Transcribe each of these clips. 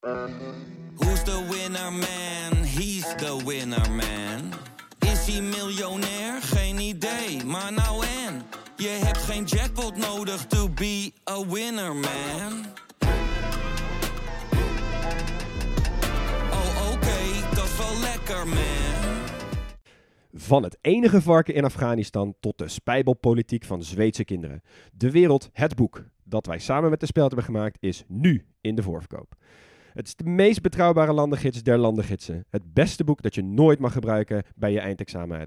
Who's the winner man? He's the winner man. Is hij miljonair? Geen idee, maar nou en. Je hebt geen jackpot nodig to be a winner man. Oh oké, dat is wel lekker man. Van het enige varken in Afghanistan tot de spijbelpolitiek van Zweedse kinderen. De wereld, het boek dat wij samen met de Speld hebben gemaakt, is nu in de voorverkoop. Het is de meest betrouwbare landengids der landengidsen. Het beste boek dat je nooit mag gebruiken bij je eindexamen.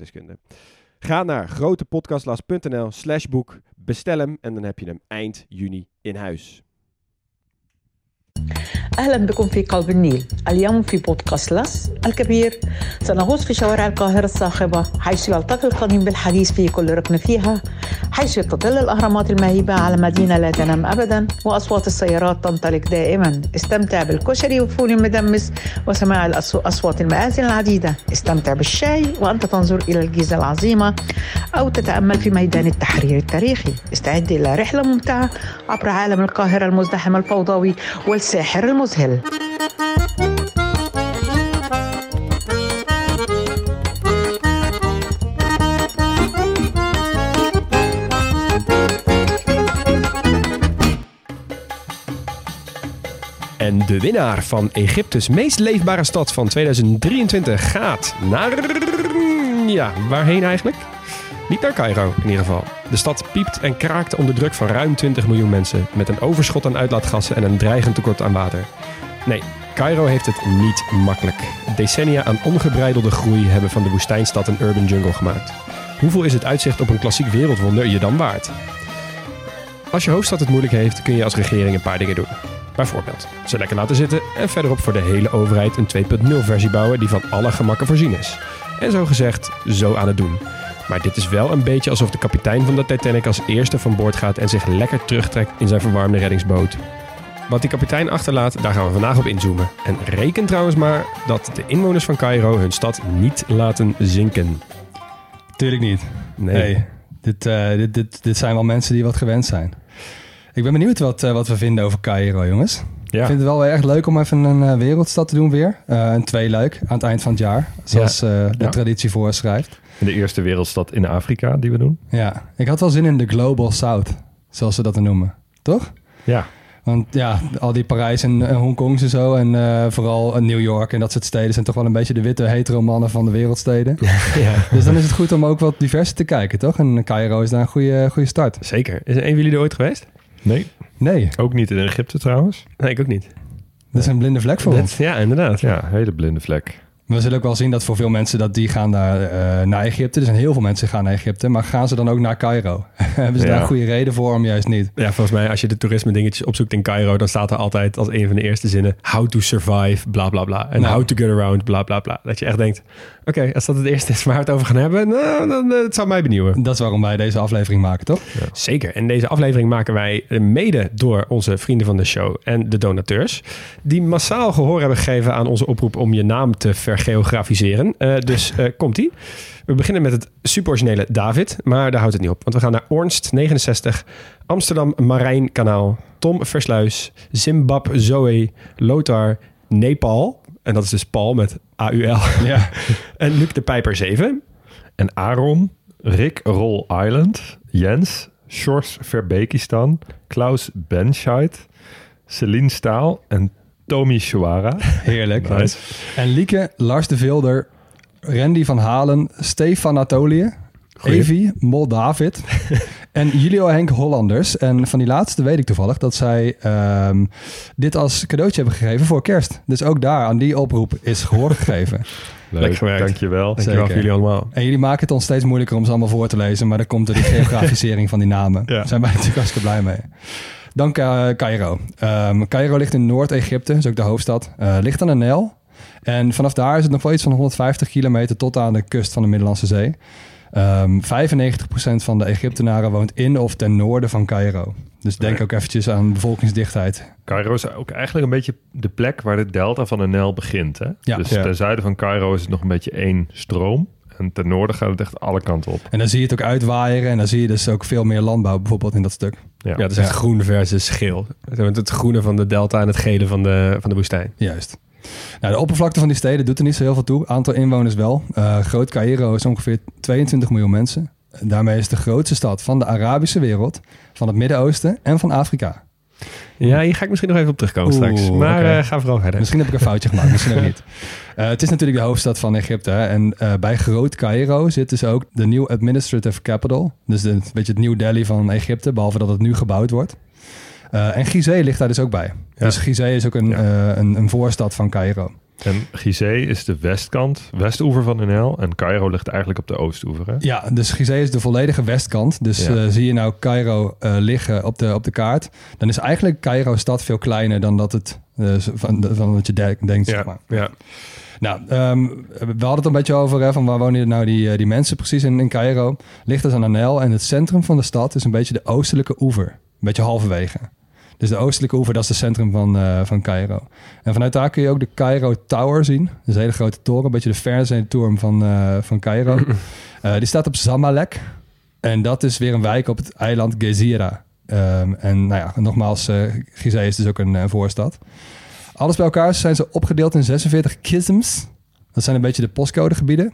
Ga naar grotepodcastlas.nl slash boek, bestel hem en dan heb je hem eind juni in huis. أهلا بكم في قلب النيل. اليوم في بودكاست لس الكبير. سنغوص في شوارع القاهرة الصاخبة حيث يلتقي القديم بالحديث في كل ركن فيها حيث تطل الأهرامات المهيبة على مدينة لا تنام أبدا وأصوات السيارات تنطلق دائما. استمتع بالكشري والفول المدمس وسماع أصوات المآذن العديدة. استمتع بالشاي وأنت تنظر إلى الجيزة العظيمة أو تتأمل في ميدان التحرير التاريخي. استعد إلى رحلة ممتعة عبر عالم القاهرة المزدحم الفوضوي والساحر المذهل En de winnaar van Egyptes meest leefbare stad van 2023 gaat naar... Ja, waarheen eigenlijk? Niet naar Cairo in ieder geval. De stad piept en kraakt onder druk van ruim 20 miljoen mensen... met een overschot aan uitlaatgassen en een dreigend tekort aan water. Nee, Cairo heeft het niet makkelijk. Decennia aan ongebreidelde groei hebben van de woestijnstad een urban jungle gemaakt. Hoeveel is het uitzicht op een klassiek wereldwonder je dan waard? Als je hoofdstad het moeilijk heeft, kun je als regering een paar dingen doen. Bijvoorbeeld, ze lekker laten zitten en verderop voor de hele overheid een 2.0 versie bouwen die van alle gemakken voorzien is. En zo gezegd, zo aan het doen. Maar dit is wel een beetje alsof de kapitein van de Titanic als eerste van boord gaat en zich lekker terugtrekt in zijn verwarmde reddingsboot. Wat die kapitein achterlaat, daar gaan we vandaag op inzoomen. En reken trouwens maar dat de inwoners van Cairo hun stad niet laten zinken. Tuurlijk niet. Nee. Nee. Dit, eh, dit, dit, dit zijn wel mensen die wat gewend zijn. Ik ben benieuwd wat, eh, wat we vinden over Cairo, jongens. Ja. Ik vind het wel weer erg leuk om even een eh, wereldstad te doen weer. Eh, een tweeluik aan het eind van het jaar. Zoals eh, de Ja. traditie voorschrijft. De eerste wereldstad in Afrika die we doen. Ja, ik had wel zin in de Global South. Zoals ze dat noemen. Toch? Ja, Want ja, al die Parijs en, en Hongkongs en zo. En vooral New York en dat soort steden zijn toch wel een beetje de witte hetero mannen van de wereldsteden. ja. Dus dan is het goed om ook wat diverser te kijken, toch? En Cairo is daar een goede, goede start. Zeker. Is een van jullie er ooit geweest? nee. Nee, Ook niet in Egypte trouwens. Nee, ik ook niet. dat is een blinde vlek voor ons. Ja, inderdaad. Ja, hele blinde vlek. We zullen ook wel zien dat voor veel mensen dat die gaan naar, eh, naar Egypte. Er zijn heel veel mensen gaan naar Egypte. Maar gaan ze dan ook naar Cairo? Hebben ze Ja. daar een goede reden voor om juist niet? Ja, volgens mij als je de toerisme dingetjes opzoekt in Cairo, dan staat er altijd als een van de eerste zinnen how to survive, bla bla bla. En Nou. how to get around, bla bla bla. Dat je echt denkt, oké, als dat het eerste is waar we het over gaan hebben, nou, dan eh, het zou mij benieuwen. Dat is waarom wij deze aflevering maken, toch? Zeker. En deze aflevering maken wij eh, mede door onze vrienden van de show en de donateurs. Die massaal gehoor hebben gegeven aan onze oproep om je naam te vergeografiseren. Eh, dus eh, komt-ie. We beginnen met het superoriginele David, maar daar houdt het niet op. Want we gaan naar Ornst 69, Amsterdam Marijnkanaal, Tom Versluis, Zimbab Zoe, Lothar, Nepal. En dat is dus Paul met AUL. Ja. En Luc de Pijper 7. En Aaron, Rick Roll Island, Jens, Sjors Verbekistan, Klaus Benscheid, Celine Staal en Tommy Shuara. Heerlijk. Nice. En Lieke, Lars de Vilder, Randy van Halen, Stefan Anatolië, Goeie. Evi, Mol David en Julio Henk Hollanders. En van die laatste weet ik toevallig dat zij ehm, dit als cadeautje hebben gegeven voor kerst. Dus ook daar aan die oproep is gehoor gegeven. Leuk, gewerkt. dankjewel. Dankjewel Zeker. jullie allemaal. En jullie maken het ons steeds moeilijker om ze allemaal voor te lezen. Maar dan komt er die geografisering van die namen. Ja. Daar zijn wij natuurlijk hartstikke blij mee. Dan Cairo. Ehm, Cairo ligt in Noord-Egypte, is ook de hoofdstad. Eh, ligt aan de Nijl. En vanaf daar is het nog wel iets van 150 kilometer tot aan de kust van de Middellandse Zee. Ehm 95% van de Egyptenaren woont in of ten noorden van Cairo. Dus denk ook eventjes aan bevolkingsdichtheid. Cairo is ook eigenlijk een beetje de plek waar de delta van de Nijl begint. Hè? Ja. dus Ja. ten zuiden van Cairo is het nog een beetje één stroom. En ten noorden gaat het echt alle kanten op. En dan zie je het ook uitwaaieren. En dan zie je dus ook veel meer landbouw bijvoorbeeld in dat stuk. Ja. Ja, het is echt Ja. groen versus geel. Het groene van de delta en het gele van de, van de woestijn. Juist. Nou, de oppervlakte van die steden doet er niet zo heel veel toe. Aantal inwoners wel. Eh, Groot Cairo is ongeveer 22 miljoen mensen. Daarmee is het de grootste stad van de Arabische wereld, van het Midden-Oosten en van Afrika. Ja, hier ga ik misschien nog even op terugkomen Oeh, straks. Maar oké. eh, ga vooral verder. Misschien heb ik een foutje gemaakt, misschien ook niet. Eh, het is natuurlijk de hoofdstad van Egypte. hè. En eh, bij Groot Cairo zit dus ook de New Administrative Capital. Dus de, een beetje het New Delhi van Egypte, behalve dat het nu gebouwd wordt. En Gizeh ligt daar dus ook bij. Ja. Dus Gizeh is ook een, Ja. een, een voorstad van Cairo. En Gizeh is de westkant, westoever van de Nijl. En Cairo ligt eigenlijk op de oostoever. Hè? Ja, dus Gizeh is de volledige westkant. Dus Ja. eh, zie je nou Cairo eh, liggen op de, op de kaart, dan is eigenlijk Cairo stad veel kleiner dan dat het eh, van, van wat je de- denkt. zeg maar. ja. Nou, ehm, we hadden het een beetje over hè, van waar wonen nou die, die mensen precies in, in Cairo. Ligt dus aan de Nijl en het centrum van de stad is een beetje de oostelijke oever. Een beetje halverwege. Dus de oostelijke oever, dat is het centrum van, eh, van Cairo. En vanuit daar kun je ook de Cairo Tower zien. Dat is een hele grote toren, een beetje de Fernsehturm van, eh, van Cairo. Eh, die staat op Zamalek. En dat is weer een wijk op het eiland Gezira. Ehm, en nou ja, nogmaals, eh Gizeh is dus ook een voorstad. Alles bij elkaar zijn ze opgedeeld in 46 kisms. Dat zijn een beetje de postcodegebieden.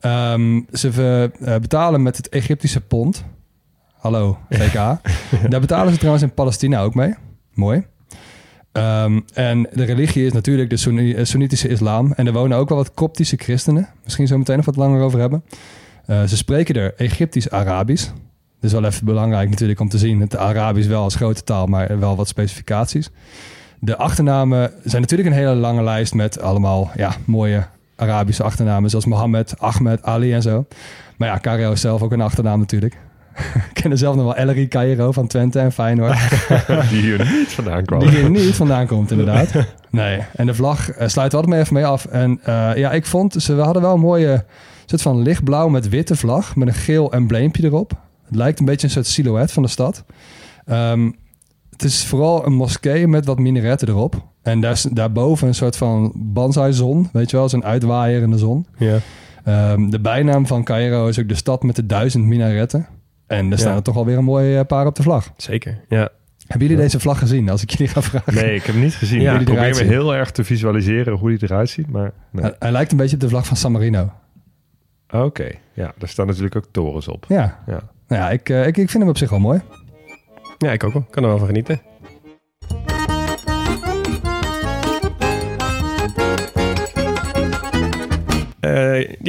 Ehm, ze betalen met het Egyptische pond. Hallo, VK. Daar betalen ze trouwens in Palestina ook mee. Mooi. Ehm, en de religie is natuurlijk de Sunni- eh, Soenitische islam. En er wonen ook wel wat Koptische christenen. Misschien zo meteen nog wat langer over hebben. Eh, ze spreken er Egyptisch-Arabisch. Dat is wel even belangrijk natuurlijk om te zien. Het Arabisch wel als grote taal, maar wel wat specificaties. De achternamen zijn natuurlijk een hele lange lijst met allemaal ja, mooie Arabische achternamen. Zoals Mohammed, Ahmed, Ali en zo. Maar ja, Cairo is zelf ook een achternaam natuurlijk. Ik ken zelf nog wel Ellery Cairo van Twente en Feyenoord. Die hier niet vandaan kwam. Die hier niet vandaan komt, inderdaad. Nee. En de vlag eh, sluit altijd maar even mee af. En eh, ja, ik vond, ze we hadden wel een mooie soort van lichtblauw met witte vlag. Met een geel embleempje erop. Het lijkt een beetje een soort silhouet van de stad. Ehm, het is vooral een moskee met wat minaretten erop. En daar, daarboven een soort van banzai-zon. Weet je wel, zo'n uitwaaierende zon. Ja. Ehm, de bijnaam van Cairo is ook de stad met de duizend minaretten. En er staan Ja. er toch alweer een mooi eh, paar op de vlag. Zeker, ja. Hebben jullie deze vlag gezien? Als ik jullie ga vragen. Nee, ik heb hem niet gezien. Ja, ik die probeer me heel erg te visualiseren hoe die eruit ziet. Maar nee. Hij, hij lijkt een beetje op de vlag van San Marino. Oké, ja, daar staan natuurlijk ook torens op. Ja, Ja. nou ja ik, eh, ik, ik vind hem op zich wel mooi. Ja, ik ook wel. Kan er wel van genieten.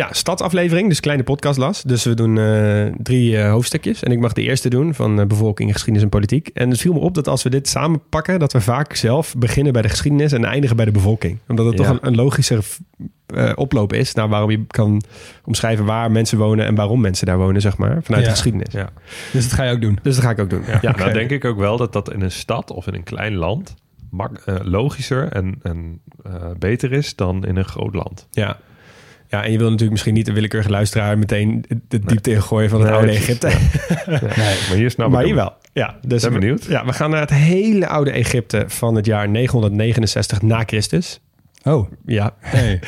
Ja, stadsaflevering, dus kleine podcast las. Dus we doen eh, drie eh, hoofdstukjes. En ik mag de eerste doen van eh, bevolking, geschiedenis en politiek. En het viel me op dat als we dit samen pakken... dat we vaak zelf beginnen bij de geschiedenis en eindigen bij de bevolking. Omdat het Ja. toch een, een logischer eh, oploop is... naar waarom je kan omschrijven waar mensen wonen... en waarom mensen daar wonen, zeg maar, vanuit Ja. de geschiedenis. Ja. Dus dat ga je ook doen. Dus dat ga ik ook doen. Ja, Ja, nou denk ik ook wel dat dat in een stad of in een klein land mak- eh, logischer en, en eh, beter is dan in een groot land. Ja. Ja, en je wil natuurlijk misschien niet de willekeurige luisteraar meteen de diepte ingooien van het Nee, oude Egypte. Maar hier snap maar ik hier hem. wel. Ja, dus Ben we- benieuwd. Ja, we gaan naar het hele oude Egypte van het jaar 969 na Christus. Oh, Ja. hey.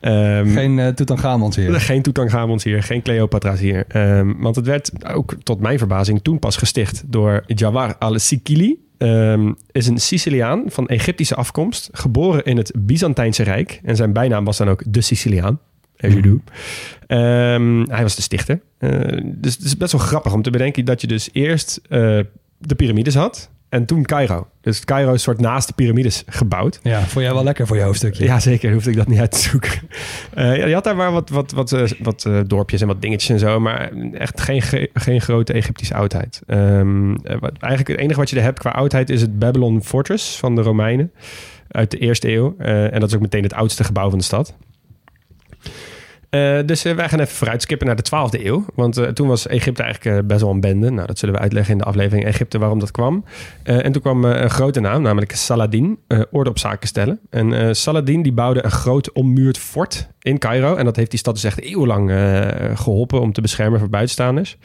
Ehm, geen uh, hier. Geen Tutankhamons hier, geen Cleopatra's hier. Ehm, want het werd ook tot mijn verbazing toen pas gesticht door Jawar al-Sikili. Ehm, is een Siciliaan van Egyptische afkomst, geboren in het Byzantijnse Rijk. En zijn bijnaam was dan ook de Siciliaan. As you do. Ehm, hij was de stichter. Eh, dus het is best wel grappig om te bedenken dat je dus eerst eh, de piramides had en toen Cairo. Dus Cairo is soort naast de piramides gebouwd. Ja, vond jij wel lekker voor je hoofdstukje? Ja, zeker. Hoefde ik dat niet uit te zoeken. Eh, ja, je had daar maar wat, wat, wat, wat eh, dorpjes en wat dingetjes en zo. Maar echt geen, ge- geen grote Egyptische oudheid. Ehm, eh, wat, eigenlijk het enige wat je er hebt qua oudheid is het Babylon Fortress van de Romeinen. Uit de eerste eeuw. En dat is ook meteen het oudste gebouw van de stad. Eh, dus eh, wij gaan even vooruit skippen naar de 12e eeuw. Want eh, toen was Egypte eigenlijk best wel een bende. Nou, dat zullen we uitleggen in de aflevering Egypte waarom dat kwam. En toen kwam een grote naam, namelijk Saladin, orde op zaken stellen. En Saladin die bouwde een groot ommuurd fort in Cairo. En dat heeft die stad dus echt eeuwenlang eh, geholpen om te beschermen voor buitenstaanders.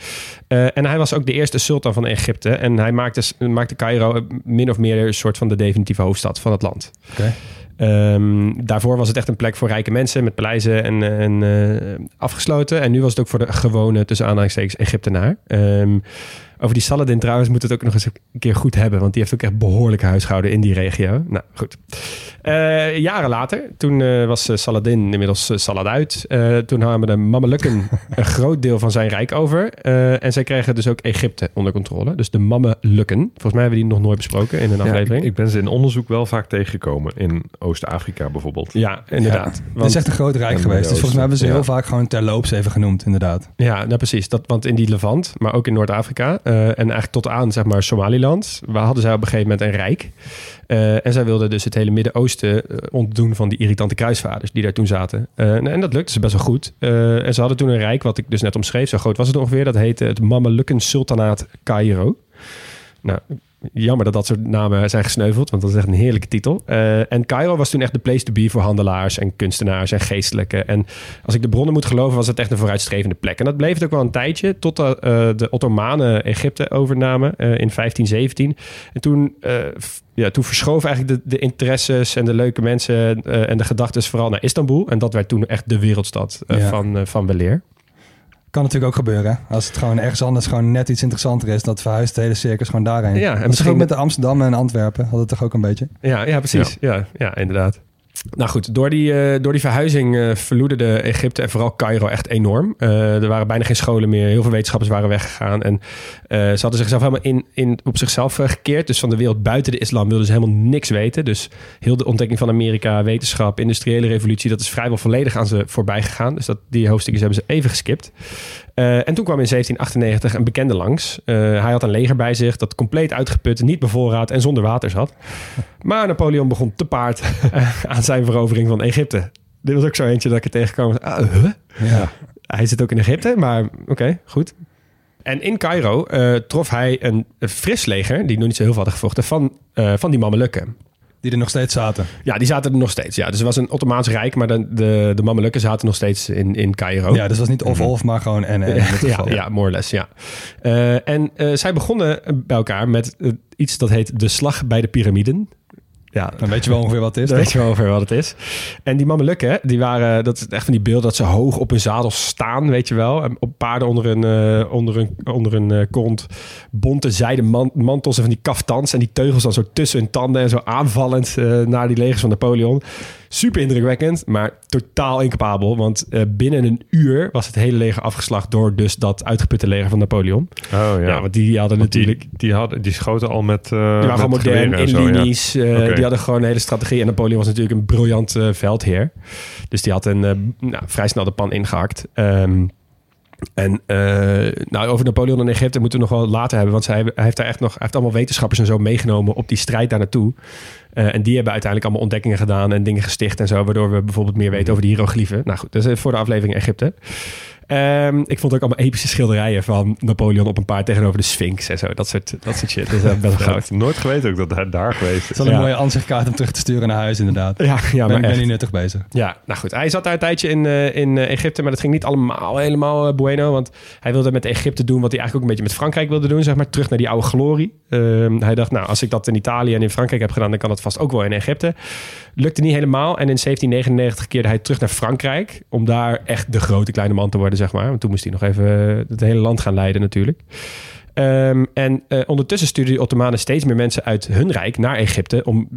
En hij was ook de eerste sultan van Egypte. En hij maakte, maakte Cairo min of meer een soort van de definitieve hoofdstad van het land. Oké. Ehm, daarvoor was het echt een plek voor rijke mensen met paleizen en, en eh, afgesloten. En nu was het ook voor de gewone, tussen aanhalingstekens, Egyptenaar. Ehm, over die Saladin trouwens moet het ook nog eens een keer goed hebben. Want die heeft ook echt behoorlijk huishouden in die regio. Nou, goed. Eh, jaren later, toen eh, was eh, Saladin inmiddels uh, Salad uit. toen namen de Mamelukken een groot deel van zijn rijk over. en zij kregen dus ook Egypte onder controle. Dus de Mamelukken. Volgens mij hebben we die nog nooit besproken in een Ja, aflevering. ik, ik ben ze in onderzoek wel vaak tegengekomen. In Oost-Afrika bijvoorbeeld. ja, inderdaad. Het is echt een groot rijk geweest. Dus volgens mij hebben ze ja. heel vaak gewoon terloops even genoemd, inderdaad. Ja, nou precies. Dat, want in die Levant, maar ook in Noord-Afrika eh, en eigenlijk tot aan zeg maar Somaliland, waar hadden zij op een gegeven moment een rijk. Eh, en zij wilden dus het hele Midden-Oosten eh, ontdoen van die irritante kruisvaarders die daar toen zaten. En dat lukte ze best wel goed. En ze hadden toen een rijk, wat ik dus net omschreef, zo groot was het ongeveer. Dat heette het Mamelukken Sultanaat Cairo. Nou, jammer dat dat soort namen zijn gesneuveld, want dat is echt een heerlijke titel. Eh, en Cairo was toen echt de place to be voor handelaars en kunstenaars en geestelijken. En als ik de bronnen moet geloven, was het echt een vooruitstrevende plek. En dat bleef het ook wel een tijdje, totdat eh, de Ottomanen Egypte overnamen eh, in 1517. En toen, ja, toen verschoven eigenlijk de, de interesses en de leuke mensen en de gedachten vooral naar Istanbul. En dat werd toen echt de wereldstad Ja. van, van weleer. Kan natuurlijk ook gebeuren. hè. Als het gewoon ergens anders gewoon net iets interessanter is, dat verhuist de hele circus gewoon daarheen. Ja, en en misschien misschien ook met de Amsterdam en Antwerpen had het toch ook een beetje. Ja, ja precies. Ja. Ja, inderdaad. Nou goed, door die, eh, door die verhuizing eh verloederde Egypte en vooral Cairo echt enorm. Eh, er waren bijna geen scholen meer. Heel veel wetenschappers waren weggegaan. En ze hadden zichzelf helemaal in, in, op zichzelf gekeerd. Dus van de wereld buiten de islam wilden ze helemaal niks weten. Dus heel de ontdekking van Amerika, wetenschap, industriële revolutie... dat is vrijwel volledig aan ze voorbij gegaan. Dus dat, die hoofdstukjes hebben ze even geskipt. En toen kwam in 1798 een bekende langs. Hij had een leger bij zich dat compleet uitgeput, niet bevoorraad en zonder water zat. Maar Napoleon begon te paard aan zijn verovering van Egypte. Dit was ook zo eentje dat ik er tegenkwam. Ah, huh? Ja. Hij zit ook in Egypte, maar oké, goed. En in Cairo eh, trof hij een, een fris leger, die nog niet zo heel veel hadden gevochten, van, eh, van die Mamelukken. Die er nog steeds zaten. Ja, die zaten er nog steeds. Ja, dus het was een Ottomaans rijk, maar de, de, de Mamelukken zaten nog steeds in, in Cairo. Ja, dus het was niet of-of, maar gewoon en en. Ja, ja, more less, ja. Eh, en zij begonnen bij elkaar met iets dat heet de slag bij de piramiden. Ja, Dan weet je wel ongeveer wat het is. dan toch? weet je wel ongeveer wat het is. En die Mamelukken, die waren, dat is echt van die beelden dat ze hoog op hun zadel staan, weet je wel. En op paarden onder hun, eh, onder hun, onder hun eh, kont. Bonte zijden man- mantels en van die kaftans. En die teugels dan zo tussen hun tanden en zo aanvallend eh, naar die legers van Napoleon. Super indrukwekkend, maar totaal incapabel. Want eh, binnen een uur was het hele leger afgeslacht door dus dat uitgeputte leger van Napoleon. Oh ja. Ja, want die hadden Want natuurlijk... die, die, hadden, die schoten al met. eh Die waren gewoon modern, in zo, ja. linies. eh. Die hadden gewoon een hele strategie. En Napoleon was natuurlijk een briljant veldheer. Dus die had een, nou, vrij snel de pan ingehakt. Ehm, en nou, over Napoleon en Egypte moeten we nog wel later hebben. Want hij heeft daar echt nog hij heeft allemaal wetenschappers en zo meegenomen op die strijd daar naartoe. Eh, en die hebben uiteindelijk allemaal ontdekkingen gedaan en dingen gesticht en zo. Waardoor we bijvoorbeeld meer weten over de hieroglyphen. Nou goed, dat is voor de aflevering Egypte. Ehm, ik vond ook allemaal epische schilderijen van Napoleon op een paard tegenover de Sphinx en zo. Dat soort, dat soort shit. Dat is eh, best wel goud. nooit geweten ook dat hij daar geweest Het is. is wel een Ja. mooie ansichtkaart om terug te sturen naar huis, inderdaad. Ja, ja ben, maar ben echt. hier nuttig bezig. Ja, nou goed. Hij zat daar een tijdje in, eh, in eh, Egypte, maar dat ging niet allemaal helemaal bueno. Want hij wilde met Egypte doen wat hij eigenlijk ook een beetje met Frankrijk wilde doen, zeg maar. Terug naar die oude glorie. Ehm, hij dacht, nou, als ik dat in Italië en in Frankrijk heb gedaan, dan kan dat vast ook wel in Egypte. Lukte niet helemaal. En in 1799 keerde hij terug naar Frankrijk, om daar echt de grote kleine man te worden, zeg maar. Want toen moest hij nog even eh, het hele land gaan leiden natuurlijk. Ehm, en eh, ondertussen stuurden de Ottomanen steeds meer mensen uit hun rijk naar Egypte om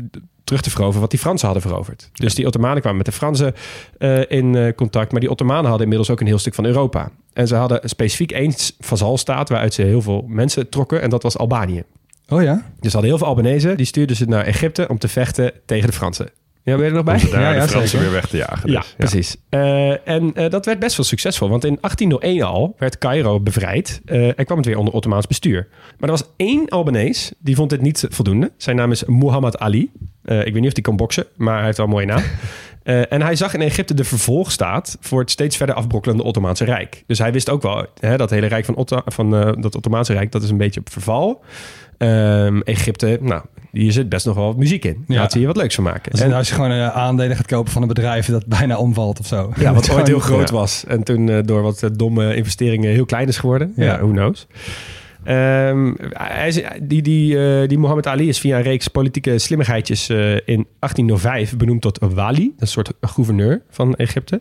terug te veroveren wat die Fransen hadden veroverd. Dus die Ottomanen kwamen met de Fransen eh, in contact, maar die Ottomanen hadden inmiddels ook een heel stuk van Europa. En ze hadden specifiek één vazalstaat waaruit ze heel veel mensen trokken en dat was Albanië. Oh ja? Dus ze hadden heel veel Albanese, die stuurden ze naar Egypte om te vechten tegen de Fransen. Ja, ben je er nog bij? Om Ja, ja, de Fransen weer weg te jagen. Ja, dus. precies. Eh, en eh, dat werd best wel succesvol. Want in 1801 al werd Cairo bevrijd. eh, en kwam het weer onder Ottomaans bestuur. Maar er was één Albanees, die vond dit niet voldoende. Zijn naam is Muhammad Ali. Ik weet niet of hij kan boksen, maar hij heeft wel een mooie naam. En hij zag in Egypte de vervolgstaat voor het steeds verder afbrokkelende Ottomaanse Rijk. Dus hij wist ook wel, hè, dat hele Rijk van, Otto, van dat Ottomaanse Rijk, dat is een beetje op verval. Ehm, Egypte, nou, hier zit best nog wel wat muziek in. Ja. Laat ze hier wat leuks van maken. Dus En- als je gewoon eh, aandelen gaat kopen van een bedrijf dat bijna omvalt of zo. Ja, wat ooit heel groot was. En toen eh, door wat eh, domme investeringen heel klein is geworden. Ja, Ja. who knows. Ehm, hij is, die, die, die Muhammad Ali is via een reeks politieke slimmigheidjes in 1805 benoemd tot wali, een soort gouverneur van Egypte.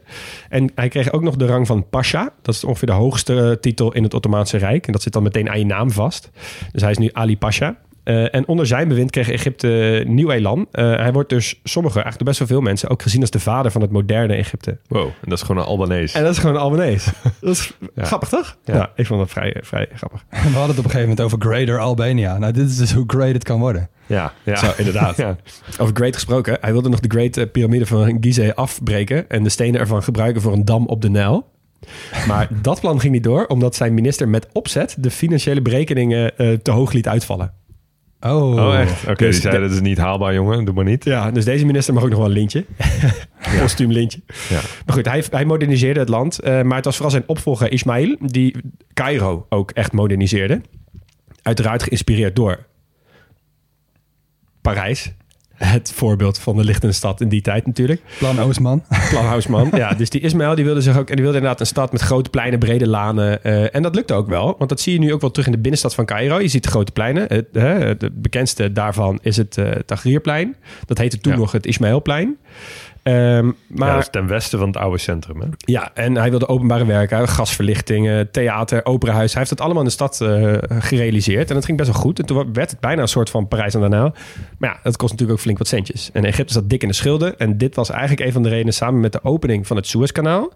En hij kreeg ook nog de rang van pasha. Dat is ongeveer de hoogste titel in het Ottomaanse Rijk. En dat zit dan meteen aan je naam vast. Dus hij is nu Ali Pasha. Eh, en onder zijn bewind kreeg Egypte nieuw elan. Eh, hij wordt dus sommigen, eigenlijk door best wel veel mensen, ook gezien als de vader van het moderne Egypte. Wow, en dat is gewoon een Albanese. En dat is gewoon een Albanese. dat is Ja. grappig, toch? Ja. Ja. ik vond dat vrij, vrij grappig. We hadden het op een gegeven moment over Greater Albania. Nou, dit is dus hoe great het kan worden. Ja, ja. Zo, inderdaad. Ja. Over Great gesproken. Hij wilde nog de Great eh, Pyramide van Gizeh afbreken en de stenen ervan gebruiken voor een dam op de Nijl. Maar dat plan ging niet door, omdat zijn minister met opzet de financiële berekeningen eh, te hoog liet uitvallen. Oh, Oh, echt? Oké, Dus die zei de- dat is niet haalbaar, jongen. Doe maar niet. Ja, dus deze minister mag ook nog wel een lintje. Kostuum lintje. Ja. Maar goed, hij, hij moderniseerde het land. eh, maar het was vooral zijn opvolger Ismail die Cairo ook echt moderniseerde. Uiteraard geïnspireerd door Parijs. Het voorbeeld van de lichtende stad in die tijd natuurlijk. Plan Oosman. Plan Houseman. ja, dus die Ismail die wilde zich ook... En die wilde inderdaad een stad met grote pleinen, brede lanen. eh, en dat lukte ook wel. Want dat zie je nu ook wel terug in de binnenstad van Cairo. Je ziet de grote pleinen. Het, hè, het bekendste daarvan is het eh Tahrirplein. Dat heette toen Ja. nog het Ismailplein. Ehm, maar Ja, dat is ten westen van het oude centrum, hè? ja, en hij wilde openbare werken, gasverlichtingen, theater, operahuis. Hij heeft het allemaal in de stad eh, gerealiseerd. En dat ging best wel goed. En toen werd het bijna een soort van Parijs aan de Nijl. Maar ja, dat kost natuurlijk ook flink wat centjes. En Egypte zat dik in de schulden. En dit was eigenlijk een van de redenen, samen met de opening van het Suezkanaal...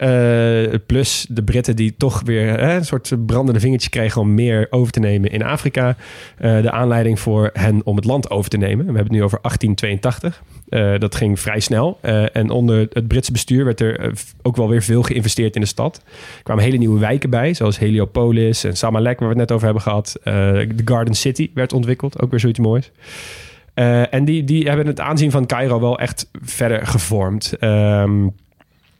eh, plus de Britten die toch weer hè, een soort brandende vingertje kregen om meer over te nemen in Afrika. eh, de aanleiding voor hen om het land over te nemen. We hebben het nu over 1882. Eh, dat ging vrij snel. Eh, en onder het Britse bestuur werd er eh, ook wel weer veel geïnvesteerd in de stad. Er kwamen hele nieuwe wijken bij, zoals Heliopolis en Samalek, waar we het net over hebben gehad. Eh, de Garden City werd ontwikkeld, ook weer zoiets moois. Eh, en die, die hebben het aanzien van Cairo wel echt verder gevormd. Ehm,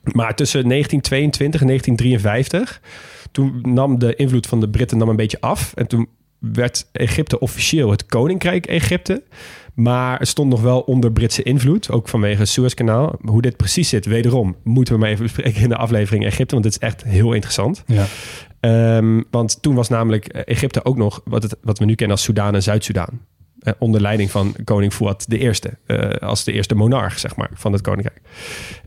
maar tussen 1922 en 1953, toen nam de invloed van de Britten nam een beetje af. En toen werd Egypte officieel het Koninkrijk Egypte. Maar het stond nog wel onder Britse invloed, ook vanwege het Suezkanaal. Hoe dit precies zit, wederom, moeten we maar even bespreken in de aflevering Egypte, want dit is echt heel interessant. Ja. Ehm, want toen was namelijk Egypte ook nog wat, het, wat we nu kennen als Soedan en Zuid-Soedan. Eh, onder leiding van koning Fuad de Eerste. eh, als de eerste monarch, zeg maar, van het koninkrijk.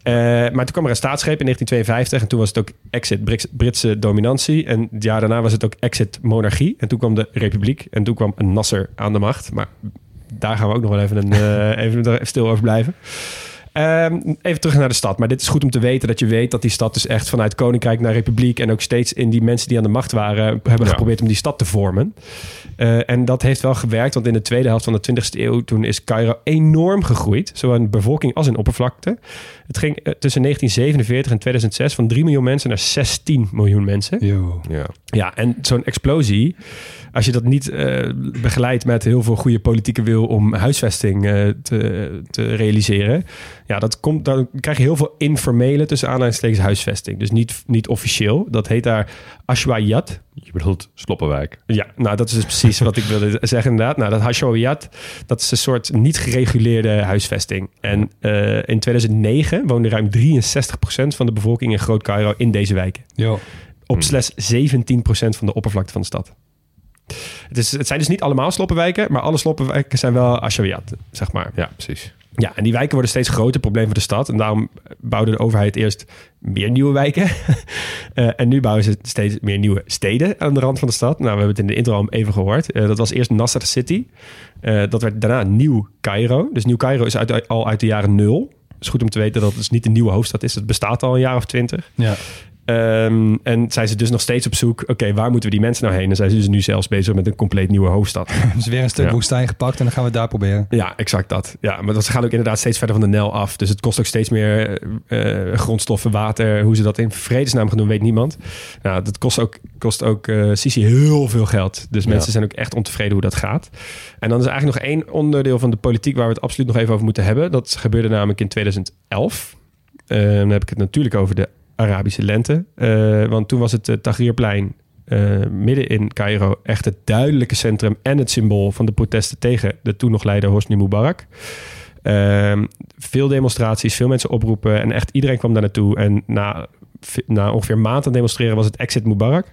Eh, maar toen kwam er een staatsgreep in 1952. En toen was het ook exit Brits- Britse dominantie. En het jaar daarna was het ook exit monarchie. En toen kwam de republiek. En toen kwam een Nasser aan de macht. Maar daar gaan we ook nog wel even, een, even stil over blijven. Ehm, even terug naar de stad. Maar dit is goed om te weten dat je weet dat die stad dus echt vanuit koninkrijk naar republiek en ook steeds in die mensen die aan de macht waren hebben Ja. geprobeerd om die stad te vormen. Eh, en dat heeft wel gewerkt, want in de tweede helft van de 20e eeuw toen is Cairo enorm gegroeid, zowel in bevolking als in oppervlakte. Het ging eh, tussen 1947 en 2006 van 3 miljoen mensen naar 16 miljoen mensen. Yo. Ja. Ja, en zo'n explosie, als je dat niet eh, begeleidt met heel veel goede politieke wil om huisvesting eh, te, te realiseren, ja, dat komt, dan krijg je heel veel informele tussen aanhalingstekens huisvesting. Dus niet, niet officieel. Dat heet daar Ashwayat. Je bedoelt Sloppenwijk. Ja, nou dat is dus precies wat ik wilde zeggen inderdaad. Nou, dat Hashawiyat, dat is een soort niet gereguleerde huisvesting. En eh, in 2009 woonde ruim 63% van de bevolking in Groot Cairo in deze wijken op Hmm. slechts 17% van de oppervlakte van de stad. Het, is, het zijn dus niet allemaal sloppenwijken, maar alle sloppenwijken zijn wel Ashawiyat, zeg maar. Ja, precies. Ja, en die wijken worden steeds groter probleem voor de stad. En daarom bouwde de overheid eerst meer nieuwe wijken. Eh, en nu bouwen ze steeds meer nieuwe steden aan de rand van de stad. Nou, we hebben het in de intro al even gehoord. Eh, dat was eerst Nasser City. Eh, dat werd daarna Nieuw Cairo. Dus Nieuw Cairo is uit, al uit de jaren nul. Het is goed om te weten dat het dus niet de nieuwe hoofdstad is. Het bestaat al een jaar of twintig. Ja. Ehm, en zijn ze dus nog steeds op zoek... oké, waar moeten we die mensen nou heen? En zijn ze dus nu zelfs bezig met een compleet nieuwe hoofdstad. Dus weer een stuk Ja. woestijn gepakt en dan gaan we het daar proberen. Ja, exact dat. Ja, maar dat, ze gaan ook inderdaad steeds verder van de Nel af. Dus het kost ook steeds meer eh, grondstoffen, water. Hoe ze dat in vredesnaam gaan doen, weet niemand. Nou, dat kost ook, kost ook eh, Sisi heel veel geld. Dus Ja. mensen zijn ook echt ontevreden hoe dat gaat. En dan is er eigenlijk nog één onderdeel van de politiek... waar we het absoluut nog even over moeten hebben. Dat gebeurde namelijk in 2011. Eh, dan heb ik het natuurlijk over de Arabische lente. Eh, want toen was het uh, Tahrirplein eh, midden in Cairo echt het duidelijke centrum en het symbool van de protesten tegen de toen nog leider Hosni Mubarak. Ehm, veel demonstraties, veel mensen oproepen en echt iedereen kwam daar naartoe. En na na ongeveer een maand aan demonstreren was het exit Mubarak.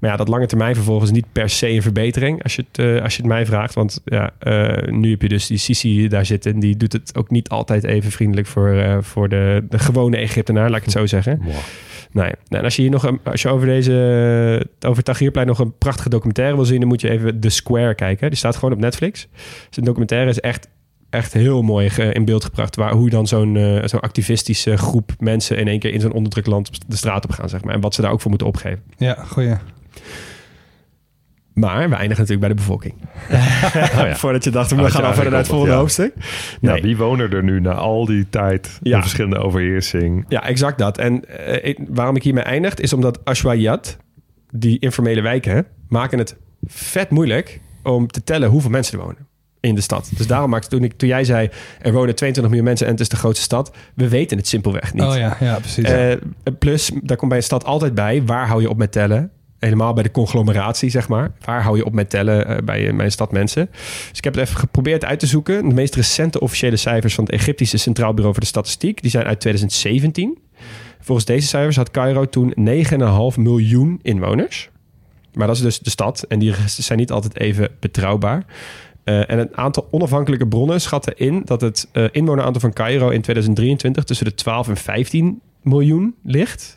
Maar ja, dat lange termijn vervolgens niet per se een verbetering als je het, eh, als je het mij vraagt. Want ja, eh, nu heb je dus die Sisi daar zitten. En die doet het ook niet altijd even vriendelijk voor, eh, voor de, de gewone Egyptenaar, laat ik het zo zeggen. Nee. En als je hier nog een, als je over deze over Tahrirplein nog een prachtige documentaire wil zien, dan moet je even The Square kijken. Die staat gewoon op Netflix. Dus documentaire is echt, echt heel mooi ge- in beeld gebracht. Waar, hoe dan zo'n eh, zo'n activistische groep mensen in één keer in zo'n onderdrukt land op de straat op gaan, zeg maar. En wat ze daar ook voor moeten opgeven. Ja, goeie. Maar we eindigen natuurlijk bij de bevolking. ja. Voordat je dacht, we gaan al verder naar het volgende ja. hoofdstuk. Ja, Nee. wie wonen er nu na al die tijd Ja. in verschillende overheersing? Ja, exact dat. En eh, ik- waarom ik hiermee eindig, is omdat Ashwayat, die informele wijken, maken het vet moeilijk om te tellen hoeveel mensen er wonen in de stad. Dus daarom maakte toen, ik, toen jij zei, er wonen 22 miljoen mensen en het is de grootste stad, we weten het simpelweg niet. Oh ja, ja precies. Eh, plus, daar komt bij een stad altijd bij, waar hou je op met tellen? Helemaal bij de conglomeratie, zeg maar. Waar hou je op met tellen eh, bij, bij een stad mensen? Dus ik heb het even geprobeerd uit te zoeken. De meest recente officiële cijfers van het Egyptische Centraal Bureau voor de Statistiek... die zijn uit 2017. Volgens deze cijfers had Cairo toen 9,5 miljoen inwoners. Maar dat is dus de stad. En die zijn niet altijd even betrouwbaar. Eh, en een aantal onafhankelijke bronnen schatten in... dat het eh, inwoneraantal van Cairo in 2023... tussen de 12 en 15 miljoen ligt...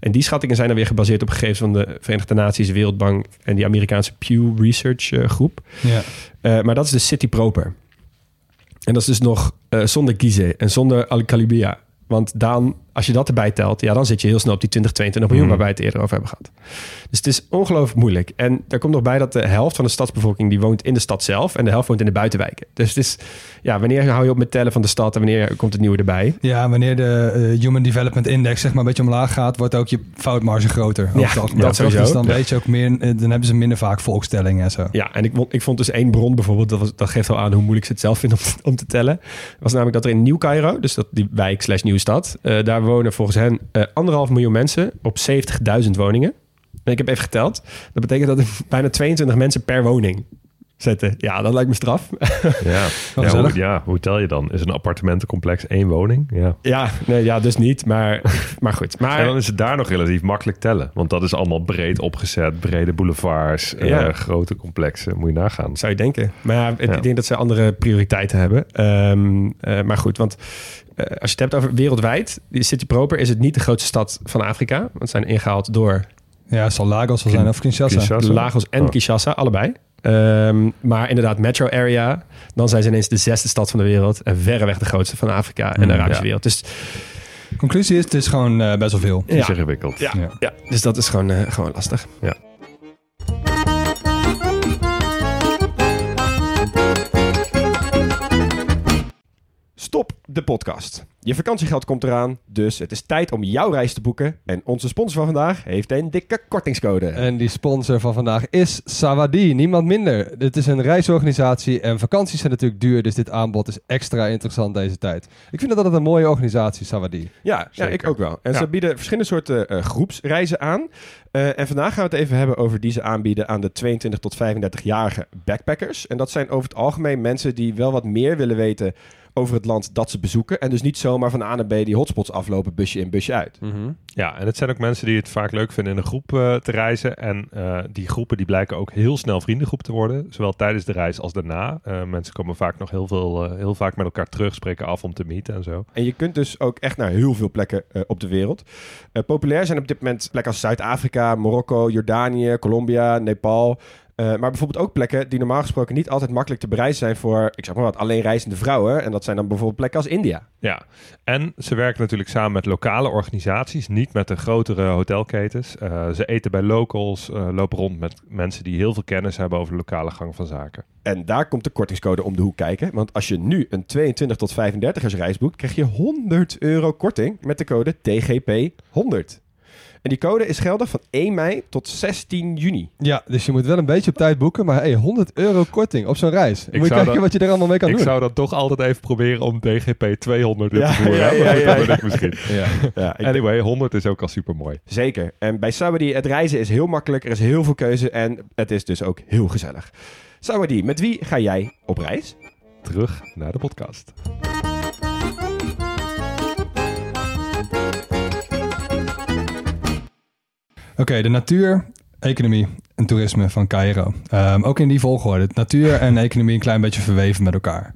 En die schattingen zijn dan weer gebaseerd op gegevens van de Verenigde Naties, Wereldbank en die Amerikaanse Pew Research eh, groep. ja. Maar dat is de city proper. En dat is dus nog zonder Gizeh en zonder Al-Kalibia. Want dan, als je dat erbij telt, ja, dan zit je heel snel op die 20, 22 miljoen Mhm. waar wij het eerder over hebben gehad. Dus het is ongelooflijk moeilijk. En daar komt nog bij dat de helft van de stadsbevolking die woont in de stad zelf en de helft woont in de buitenwijken. Dus het is, ja, wanneer hou je op met tellen van de stad en wanneer komt het nieuwe erbij? Ja, wanneer de eh, Human Development Index zeg maar een beetje omlaag gaat, wordt ook je foutmarge groter. Ja, dat sowieso. Dus dan Ja. weet je ook meer, eh, dan hebben ze minder vaak volkstellingen en zo. Ja, en ik, vond- ik vond dus één bron bijvoorbeeld, dat, was, dat geeft al aan hoe moeilijk ze het zelf vinden om, te- om te tellen. was namelijk dat er in Nieuw-Cairo, dus dat die wijk slash nieuwe stad, eh, daar wonen volgens hen eh, anderhalf miljoen mensen op 70.000 woningen. En ik heb even geteld. Dat betekent dat er bijna 22 mensen per woning zitten. Ja, dat lijkt me straf. Ja. Ja, hoe, ja, hoe tel je dan? Is een appartementencomplex één woning? Ja. ja, nee, ja, dus niet. Maar, maar goed. En dan Maar is het daar nog relatief makkelijk tellen. Want dat is allemaal breed opgezet. Brede boulevards, eh, grote complexen. Moet je nagaan. zou je denken. Maar ja, ik Ja. denk dat ze andere prioriteiten hebben. Ehm, eh, maar goed, want eh, als je het hebt over wereldwijd, City Proper is het niet de grootste stad van Afrika. Want ze zijn ingehaald door Ja, het zal Lagos wel zijn of Kinshasa. Kinshasa. Lagos en Oh. Kinshasa, allebei. Ehm, maar inderdaad, metro area, dan zijn ze ineens de zesde stad van de wereld. En verreweg de grootste van Afrika en de Mm, Arabische ja. wereld. Dus Conclusie is, het is gewoon eh, best wel veel. Het is ja, ingewikkeld. ja, Ja. ja, dus dat is gewoon, eh, gewoon lastig. Ja. Stop de podcast. Je vakantiegeld komt eraan, dus het is tijd om jouw reis te boeken. En onze sponsor van vandaag heeft een dikke kortingscode. En die sponsor van vandaag is Sawadi, niemand minder. Dit is een reisorganisatie en vakanties zijn natuurlijk duur, dus dit aanbod is extra interessant deze tijd. Ik vind dat altijd een mooie organisatie, Sawadi. Ja, ja ik ook wel. En Ja. ze bieden verschillende soorten eh, groepsreizen aan. Eh, en vandaag gaan we het even hebben over die ze aanbieden aan de 22 tot 35-jarige backpackers. En dat zijn over het algemeen mensen die wel wat meer willen weten over het land dat ze bezoeken. En dus niet zomaar van A naar B die hotspots aflopen, busje in, busje uit. Ja, en het zijn ook mensen die het vaak leuk vinden in een groep eh, te reizen. En eh, die groepen die blijken ook heel snel vriendengroep te worden. Zowel tijdens de reis als daarna. Eh, mensen komen vaak nog heel, veel, heel vaak met elkaar terug, spreken af om te meeten en zo. En je kunt dus ook echt naar heel veel plekken op de wereld. Populair zijn op dit moment plekken als Zuid-Afrika, Marokko, Jordanië, Colombia, Nepal. Eh, maar bijvoorbeeld ook plekken die normaal gesproken niet altijd makkelijk te bereizen zijn voor, ik zeg maar wat, alleen reizende vrouwen. En dat zijn dan bijvoorbeeld plekken als India. Ja, en ze werken natuurlijk samen met lokale organisaties, niet met de grotere hotelketens. Eh, ze eten bij locals, eh, lopen rond met mensen die heel veel kennis hebben over de lokale gang van zaken. En daar komt de kortingscode om de hoek kijken. Want als je nu een 22 tot 35ers reis boekt, krijg je 100 euro korting met de code TGP100. En die code is geldig van 1 mei tot 16 juni. Ja, dus je moet wel een beetje op tijd boeken, maar hey, 100 euro korting op zo'n reis. Moet je kijken dat- wat je er allemaal mee kan ik doen. zou dat toch altijd even proberen om TGP 200 in Ja, te voeren. ja, ja, ja, dat ik misschien. Ja. Ja, ik- Anyway, 100 is ook al super mooi. Zeker. En bij Sawadee, het reizen is heel makkelijk. Er is heel veel keuze en het is dus ook heel gezellig. Sawadee, met wie ga jij op reis? Terug naar de podcast. Oké, de natuur, economie en toerisme van Cairo. Ehm, ook in die volgorde. Natuur en economie een klein beetje verweven met elkaar.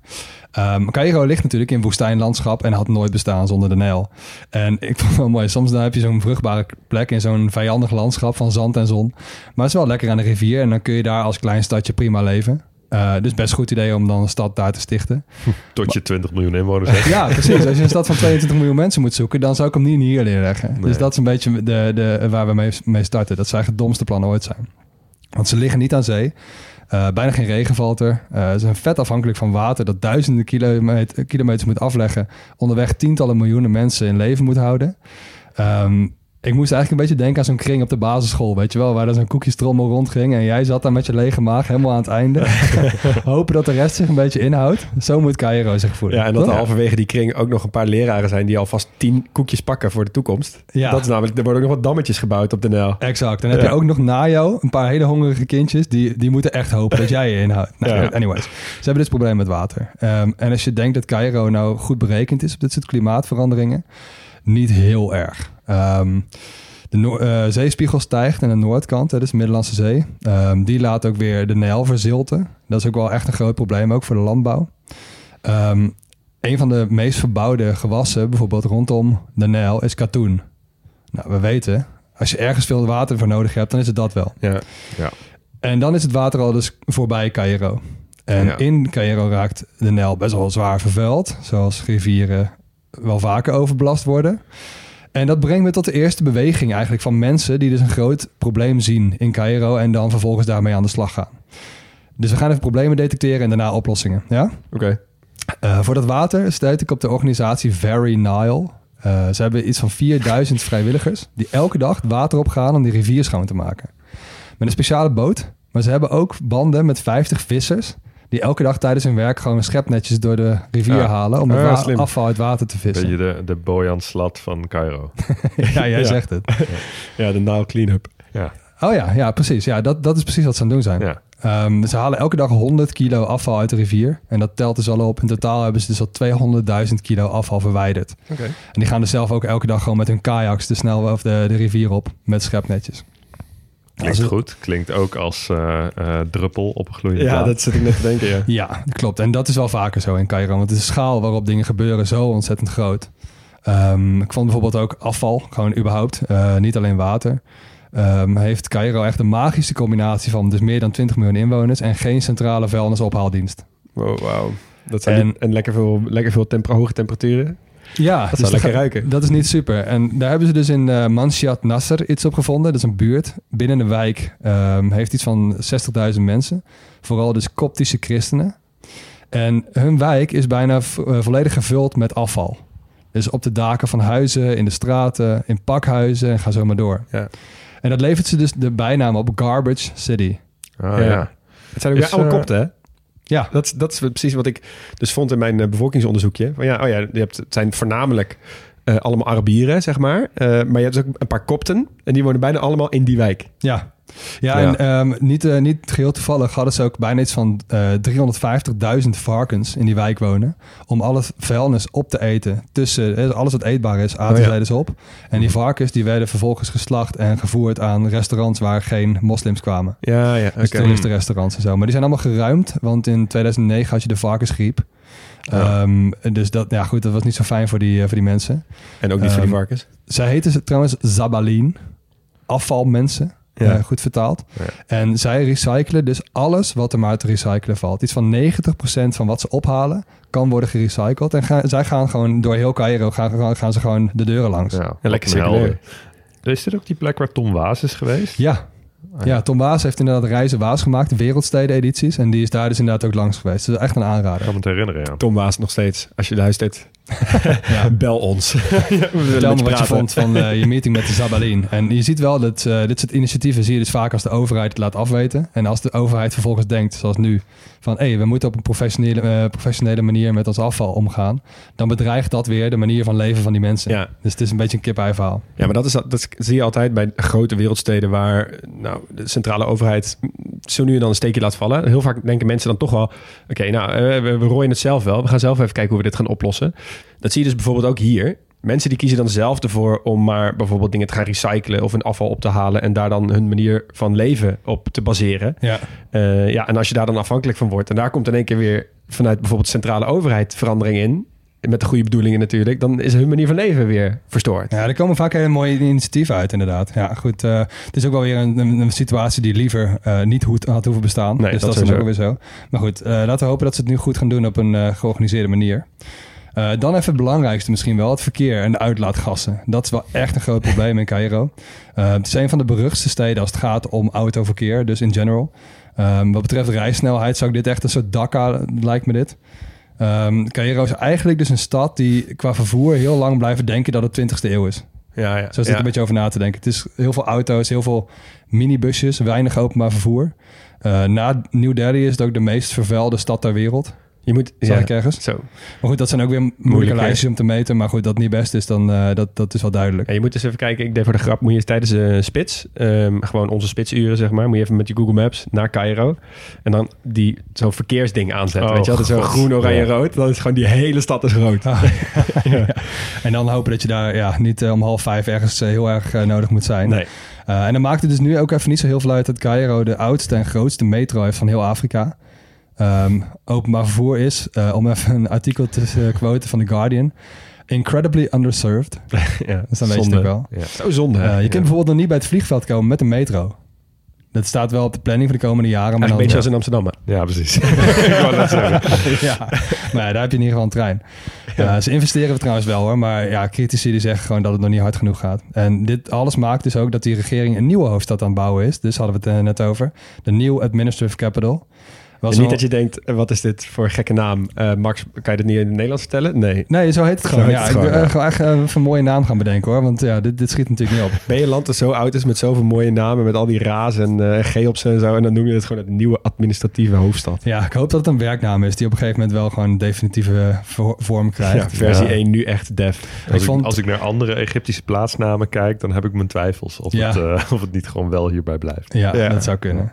Ehm Cairo ligt natuurlijk in woestijnlandschap en had nooit bestaan zonder de Nijl. En ik vond het wel mooi. Soms dan heb je zo'n vruchtbare plek in zo'n vijandig landschap van zand en zon. Maar het is wel lekker aan de rivier en dan kun je daar als klein stadje prima leven. Eh, dus best een goed idee om dan een stad daar te stichten. Tot je 20 miljoen inwoners hebt. Ja, precies. Als je een stad van 22 miljoen mensen moet zoeken, dan zou ik hem niet hier neerleggen. Nee. Dus dat is een beetje de, de, waar we mee, mee starten. Dat zou eigenlijk het domste plan ooit zijn. Want ze liggen niet aan zee. Eh, bijna geen regen valt er. Eh, ze zijn vet afhankelijk van water dat duizenden kilometer, kilometers moet afleggen. Onderweg tientallen miljoenen mensen in leven moet houden. Ehm, ik moest eigenlijk een beetje denken aan zo'n kring op de basisschool, weet je wel, waar er zo'n koekjestrommel rondging en jij zat daar met je lege maag helemaal aan het einde. Hopen dat de rest zich een beetje inhoudt. Zo moet Cairo zich voelen. Ja, en dat er halverwege die kring ook nog een paar leraren zijn die alvast tien koekjes pakken voor de toekomst. Ja. Dat is namelijk, er worden ook nog wat dammetjes gebouwd op de Nijl. Exact. En dan heb je ook nog na jou een paar hele hongerige kindjes. Die, die moeten echt hopen dat jij je inhoudt. Nou, Ja. Anyways, ze hebben dit probleem met water. Ehm, en als je denkt dat Cairo nou goed berekend is op dit soort klimaatveranderingen, niet heel erg. Ehm, de noor- eh, zeespiegel stijgt aan de noordkant, hè, dus de Middellandse Zee. Ehm, die laat ook weer de Nijl verzilten. Dat is ook wel echt een groot probleem, ook voor de landbouw. Ehm, een van de meest verbouwde gewassen, bijvoorbeeld rondom de Nijl, is katoen. Nou, we weten, als je ergens veel water voor nodig hebt, dan is het dat wel. Ja. En dan is het water al dus voorbij Cairo. En Ja. in Cairo raakt de Nijl best wel zwaar vervuild, zoals rivieren wel vaker overbelast worden. En dat brengt me tot de eerste beweging eigenlijk van mensen die dus een groot probleem zien in Cairo en dan vervolgens daarmee aan de slag gaan. Dus we gaan even problemen detecteren en daarna oplossingen. Ja? Oké. Eh, voor dat water stuit ik op de organisatie Very Nile. Eh, ze hebben iets van 4000 vrijwilligers die elke dag water opgaan om die rivier schoon te maken. Met een speciale boot, maar ze hebben ook banden met 50 vissers die elke dag tijdens hun werk gewoon schepnetjes door de rivier Ja. halen om het afval uit water te vissen. Beetje de, de Bojan Slat van Cairo. ja, jij Ja. zegt het. Ja, de Nile Cleanup. Ja, Oh ja, ja precies. Ja, dat, dat is precies wat ze aan het doen zijn. ja. Ehm, ze halen elke dag 100 kilo afval uit de rivier. En dat telt dus al op. In totaal hebben ze dus al 200.000 kilo afval verwijderd. Oké. En die gaan dus zelf ook elke dag gewoon met hun kajaks de, snel, of de, de rivier op met schepnetjes. Klinkt goed. Klinkt ook als eh, eh, druppel op een gloeiende Ja, plaat. dat zit ik net te denken, ja. Ja, dat klopt. En dat is wel vaker zo in Cairo. Want de schaal waarop dingen gebeuren zo ontzettend groot. Ehm, ik vond bijvoorbeeld ook afval, gewoon überhaupt, eh, niet alleen water. Ehm, heeft Cairo echt een magische combinatie van dus meer dan 20 miljoen inwoners en geen centrale vuilnisophaaldienst. Wow, wauw. Dat zijn En- en lekker veel, lekker veel temper- hoge temperaturen. Ja, Dat zou lekker ruiken. Dat is niet super. En daar hebben ze dus in Manshiat Nasser iets op gevonden. Dat is een buurt binnen de wijk. ehm, heeft iets van 60.000 mensen. Vooral dus koptische christenen. En hun wijk is bijna eh, volledig gevuld met afval. Dus op de daken van huizen, in de straten, in pakhuizen en ga zo maar door. Ja. En dat levert ze dus de bijnaam op Garbage City. Ah, Ja. ja. Het zijn ook Dus, oude eh, kopten, hè? Ja, Dat, is- dat is precies wat ik dus vond in mijn eh, bevolkingsonderzoekje. Van ja, oh ja, je hebt, het zijn voornamelijk eh, allemaal Arabieren, zeg maar. Eh, maar je hebt dus ook een paar kopten. En die wonen bijna allemaal in die wijk. Ja, ja, Ja. en ehm, niet, eh, niet geheel toevallig hadden ze ook bijna iets van eh 350.000 varkens in die wijk wonen. Om al het vuilnis op te eten. Tussen eh, alles wat eetbaar is, aten Oh ja. dus op. En die varkens die werden vervolgens geslacht en gevoerd aan restaurants waar geen moslims kwamen. Ja, ja, Dus toeristenrestaurants en zo. Maar die zijn allemaal geruimd, want in 2009 had je de varkensgriep. Ja. Ehm, dus dat, ja goed, dat was niet zo fijn voor die, voor die mensen. En ook niet voor die Ehm, varkens. Zij heten ze trouwens Zabalin. Afvalmensen, Ja. eh, goed vertaald. Ja. En zij recyclen dus alles wat er maar te recyclen valt. Iets van 90% van wat ze ophalen kan worden gerecycled. En ga- zij gaan gewoon door heel Cairo gaan, gaan, gaan ze gewoon de deuren langs. Ja, lekker helder. Is dit ook die plek waar Tom Waas is geweest? Ja. Ah, Ja, Tom Waas heeft inderdaad Reizen Waas gemaakt, de wereldsteden-edities. En die is daar dus inderdaad ook langs geweest. Dus echt een Ik aanrader. kan me het herinneren, ja. Tom Waas nog steeds. Als je luistert, Ja. bel ons. Ja, we willen Vertel me wat je vond van eh, je meeting met de Zabalin. En je ziet wel dat eh, dit soort initiatieven zie je dus vaak als de overheid het laat afweten. En als de overheid vervolgens denkt, zoals nu, van hé, we moeten op een professionele, eh, professionele manier met ons afval omgaan. Dan bedreigt dat weer de manier van leven van die mensen. Ja. Dus het is een beetje een kip-ei-verhaal. Ja, maar dat, is, dat zie je altijd bij grote wereldsteden waar nou, de centrale overheid zo nu en dan een steekje laat vallen. Heel vaak denken mensen dan toch wel, oké, nou, we, we rooien het zelf wel. We gaan zelf even kijken hoe we dit gaan oplossen. Dat zie je dus bijvoorbeeld ook hier. mensen die kiezen dan zelf ervoor om maar bijvoorbeeld dingen te gaan recyclen of een afval op te halen en daar dan hun manier van leven op te baseren. Ja. Eh, ja, en als je daar dan afhankelijk van wordt en daar komt in één keer weer vanuit bijvoorbeeld centrale overheid verandering in, met de goede bedoelingen natuurlijk, dan is hun manier van leven weer verstoord. Ja, er komen vaak hele mooie initiatieven uit, inderdaad. Ja, goed. eh, het is ook wel weer een, een, situatie die liever eh, niet goed had hoeven bestaan. Nee, dus dat dat, is ook weer zo. Maar goed, laten we hopen dat ze het nu goed gaan doen op een georganiseerde manier. Eh, dan even het belangrijkste misschien wel, het verkeer en de uitlaatgassen. Dat is wel echt een groot probleem in Cairo. Eh, het is een van de beruchtste steden als het gaat om autoverkeer, dus in general. Ehm, wat betreft rijsnelheid zou ik dit echt een soort Dhaka, lijkt me dit. Ehm Cairo is eigenlijk dus een stad die qua vervoer heel lang blijven denken dat het 20ste eeuw is. Ja, ja. Zo zit ik een beetje over na te denken. Het is heel veel auto's, heel veel minibusjes, weinig openbaar vervoer. Eh, na New Delhi is het ook de meest vervuilde stad ter wereld. Je moet, Zag ja, ik ergens. zo. Maar goed, dat zijn ook weer moeilijke lijstjes om te meten. Maar goed, dat het niet best is, dan uh, dat, dat is wel duidelijk. Ja, je moet eens even kijken. Ik deed voor de grap, moet je eens tijdens de spits, um, gewoon onze spitsuren zeg maar, moet je even met je Google Maps naar Cairo en dan die zo'n verkeersding aanzetten. Oh, weet je, dat is zo God. groen, oranje, Ja. rood. Dan is gewoon die hele stad is rood. Ah, ja. En dan hopen dat je daar ja, niet uh, om half vijf ergens uh, heel erg nodig moet zijn. Nee. en dan maakt het dus nu ook even niet zo heel veel uit dat Cairo de oudste en grootste metro heeft van heel Afrika. Um, openbaar vervoer is, uh, om even een artikel te uh, quoten van The Guardian, incredibly underserved. ja, je het ook wel. Ja. Zo zonde. Uh, je kunt bijvoorbeeld nog niet bij het vliegveld komen met een metro. Dat staat wel op de planning voor de komende jaren. Maar een beetje als in Amsterdam. Hè? Ja, precies. ik wou net zeggen. ja, maar ja, daar heb je in ieder geval een trein. Ja. ze investeren trouwens wel hoor, maar ja, critici die zeggen gewoon dat het nog niet hard genoeg gaat. En dit alles maakt dus ook dat die regering een nieuwe hoofdstad aan het bouwen is. Dus hadden we het uh, net over. De New Administrative Capital. Was niet dat je denkt, wat is dit voor een gekke naam? Uh, Max, kan je dit niet in het Nederlands vertellen? Nee. Nee, zo heet het gewoon. Heet ja, het ik gewoon, wil ja. gewoon echt even een mooie naam gaan bedenken hoor. Want ja, dit, dit schiet natuurlijk niet op. Ben je land dat zo oud is met zoveel mooie namen, met al die ra's en uh, geops en zo. En dan noem je het gewoon het nieuwe administratieve hoofdstad. Ja, ik hoop dat het een werknaam is die op een gegeven moment wel gewoon een definitieve vorm krijgt. Ja, versie ja. 1 nu echt def. Als ik, vond... als ik naar andere Egyptische plaatsnamen kijk, dan heb ik mijn twijfels of, ja. het, uh, of het niet gewoon wel hierbij blijft. Ja, ja. dat zou kunnen.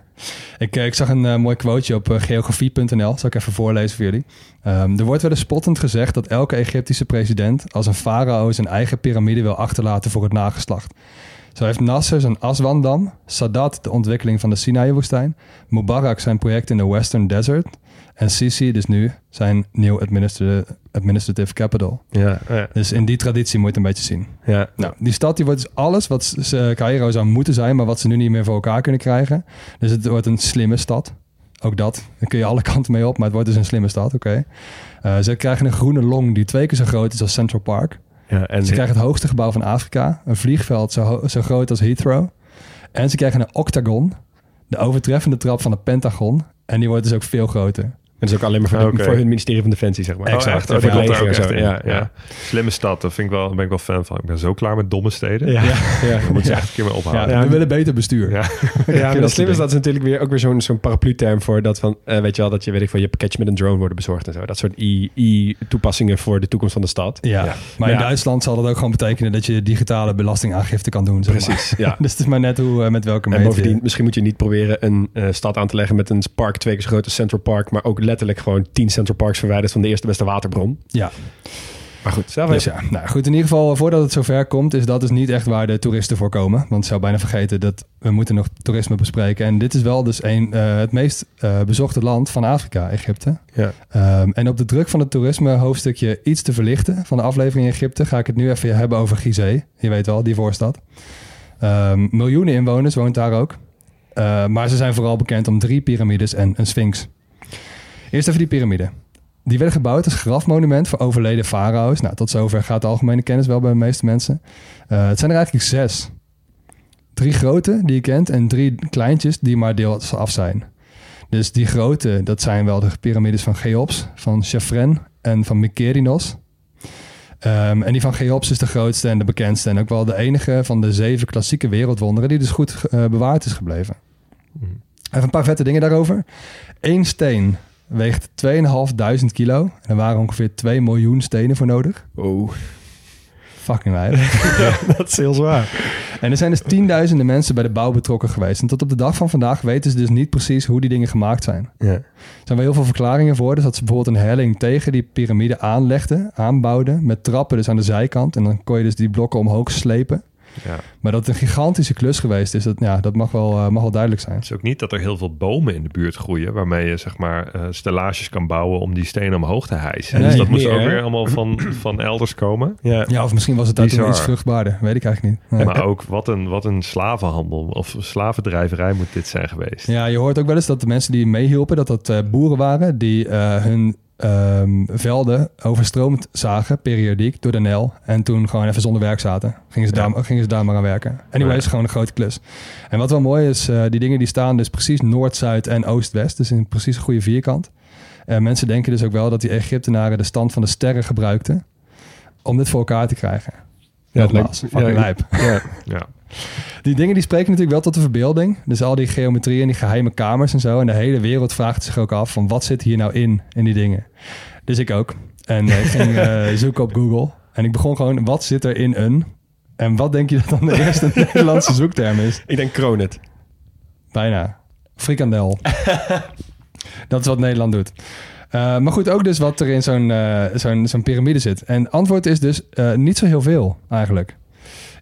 Ik, ik, zag een uh, mooi quoteje op uh, geografie.nl. Zal ik even voorlezen voor jullie. Um, er wordt wel eens spottend gezegd dat elke Egyptische president als een farao zijn eigen piramide wil achterlaten voor het nageslacht. Zo heeft Nasser zijn Aswandam, Sadat de ontwikkeling van de Sinai-woestijn, Mubarak zijn project in de Western Desert en Sisi dus nu zijn New Administrative, administrative Capital. Ja, ja. Dus in die traditie moet je het een beetje zien. Ja. Nou, die stad die wordt dus alles wat ze, Cairo zou moeten zijn, maar wat ze nu niet meer voor elkaar kunnen krijgen. Dus het wordt een slimme stad. Ook dat. Daar kun je alle kanten mee op, maar het wordt dus een slimme stad, oké. Okay. Uh, ze krijgen een groene long die twee keer zo groot is als Central Park. Ja, en ze krijgen het hoogste gebouw van Afrika. Een vliegveld zo, zo groot als Heathrow. En ze krijgen een octagon. De overtreffende trap van het Pentagon. En die wordt dus ook veel groter. En dat is ook alleen maar voor, okay. de, voor hun ministerie van Defensie, zeg maar. Oh, exact. Oh, voor leger en zo. Ja, ja. Slimme stad, daar vind ik wel, ben ik wel fan van. Ik ben zo klaar met domme steden. Ja, ja. ja. Daar moet je echt een keer mee ophouden. Ja, we willen beter bestuur. Ja, ja maar de slimme stad is natuurlijk weer ook weer zo'n zo'n paraplu-term voor dat van, uh, weet je wel, dat je, weet ik van je pakketje met een drone worden bezorgd en zo. Dat soort i-toepassingen voor de toekomst van de stad. Ja, ja. maar in Duitsland zal dat ook gewoon betekenen dat je digitale belastingaangifte kan doen. Zeg Precies, maar. ja. dus het is maar net hoe, uh, met welke En bovendien, misschien moet je niet proberen een uh, stad aan te leggen met een park twee keer zo groot als Central Park, maar ook letterlijk gewoon tien Central Parks verwijderd van de eerste beste waterbron. Ja. Maar goed, zelf dus ja, nou goed, in ieder geval voordat het zover komt, is dat dus niet echt waar de toeristen voor komen. Want ik zou bijna vergeten dat we moeten nog toerisme bespreken. En dit is wel dus een, uh, het meest uh, bezochte land van Afrika, Egypte. Ja. Um, en op de druk van het toerisme hoofdstukje iets te verlichten van de aflevering in Egypte, ga ik het nu even hebben over Gizeh. Je weet wel, die voorstad. Um, miljoenen inwoners woont daar ook. Uh, maar ze zijn vooral bekend om drie piramides en een sphinx. Eerst even die piramide. Die werden gebouwd als grafmonument voor overleden farao's. Nou, tot zover gaat de algemene kennis wel bij de meeste mensen. Uh, het zijn er eigenlijk zes. Drie grote die je kent en drie kleintjes die maar deels af zijn. Dus die grote, dat zijn wel de piramides van Cheops, van Chefren en van Mykerinos. Um, en die van Cheops is de grootste en de bekendste en ook wel de enige van de zeven klassieke wereldwonderen die dus goed uh, bewaard is gebleven. Mm. Even een paar vette dingen daarover. Eén steen weegt 2.500 kilo. En er waren ongeveer 2 miljoen stenen voor nodig. Oh. Fucking weinig. ja, dat is heel zwaar. En er zijn dus tienduizenden mensen bij de bouw betrokken geweest. En tot op de dag van vandaag weten ze dus niet precies hoe die dingen gemaakt zijn. Ja. Er zijn wel heel veel verklaringen voor. Dus dat ze bijvoorbeeld een helling tegen die piramide aanlegden, aanbouwden. Met trappen dus aan de zijkant. En dan kon je dus die blokken omhoog slepen. Ja. Maar dat het een gigantische klus geweest is, dat, ja, dat mag, wel, eh, mag wel duidelijk zijn. Het is ook niet dat er heel veel bomen in de buurt groeien... waarmee je zeg maar eh, stellages kan bouwen om die stenen omhoog te hijsen. Nee, dus dat moest meer, ook hè? weer allemaal van, van elders komen. Ja. Ja, of misschien was het daar toen iets vruchtbaarder. Weet ik eigenlijk niet. Maar ook wat een, wat een slavenhandel of slavendrijverij moet dit zijn geweest. Ja, je hoort ook wel eens dat de mensen die meehielpen, dat dat eh, boeren waren die eh, hun ehm, velden overstroomd zagen, periodiek, door de Nel. En toen gewoon even zonder werk zaten. Gingen ze, Ja. daar, gingen ze daar maar aan werken. Ja. is gewoon een grote klus. En wat wel mooi is, eh, die dingen die staan dus precies noord, zuid en oost-west. Dus in precies een goede vierkant. En mensen denken dus ook wel dat die Egyptenaren de stand van de sterren gebruikten om dit voor elkaar te krijgen. Ja, het lijkt- ja, lijp. Ja. Ja. Die dingen die spreken natuurlijk wel tot de verbeelding. Dus al die geometrie en die geheime kamers en zo. En de hele wereld vraagt zich ook af van wat zit hier nou in, in die dingen. Dus ik ook. En eh, ik ging eh, zoeken op Google. En ik begon gewoon, wat zit er in een? En wat denk je dat dan de eerste Nederlandse zoekterm is? Ik denk Kronet. Bijna. Frikandel. dat is wat Nederland doet. Eh, maar goed, ook dus wat er in zo'n zo'n zo'n piramide zit. En antwoord is dus niet zo heel veel eigenlijk.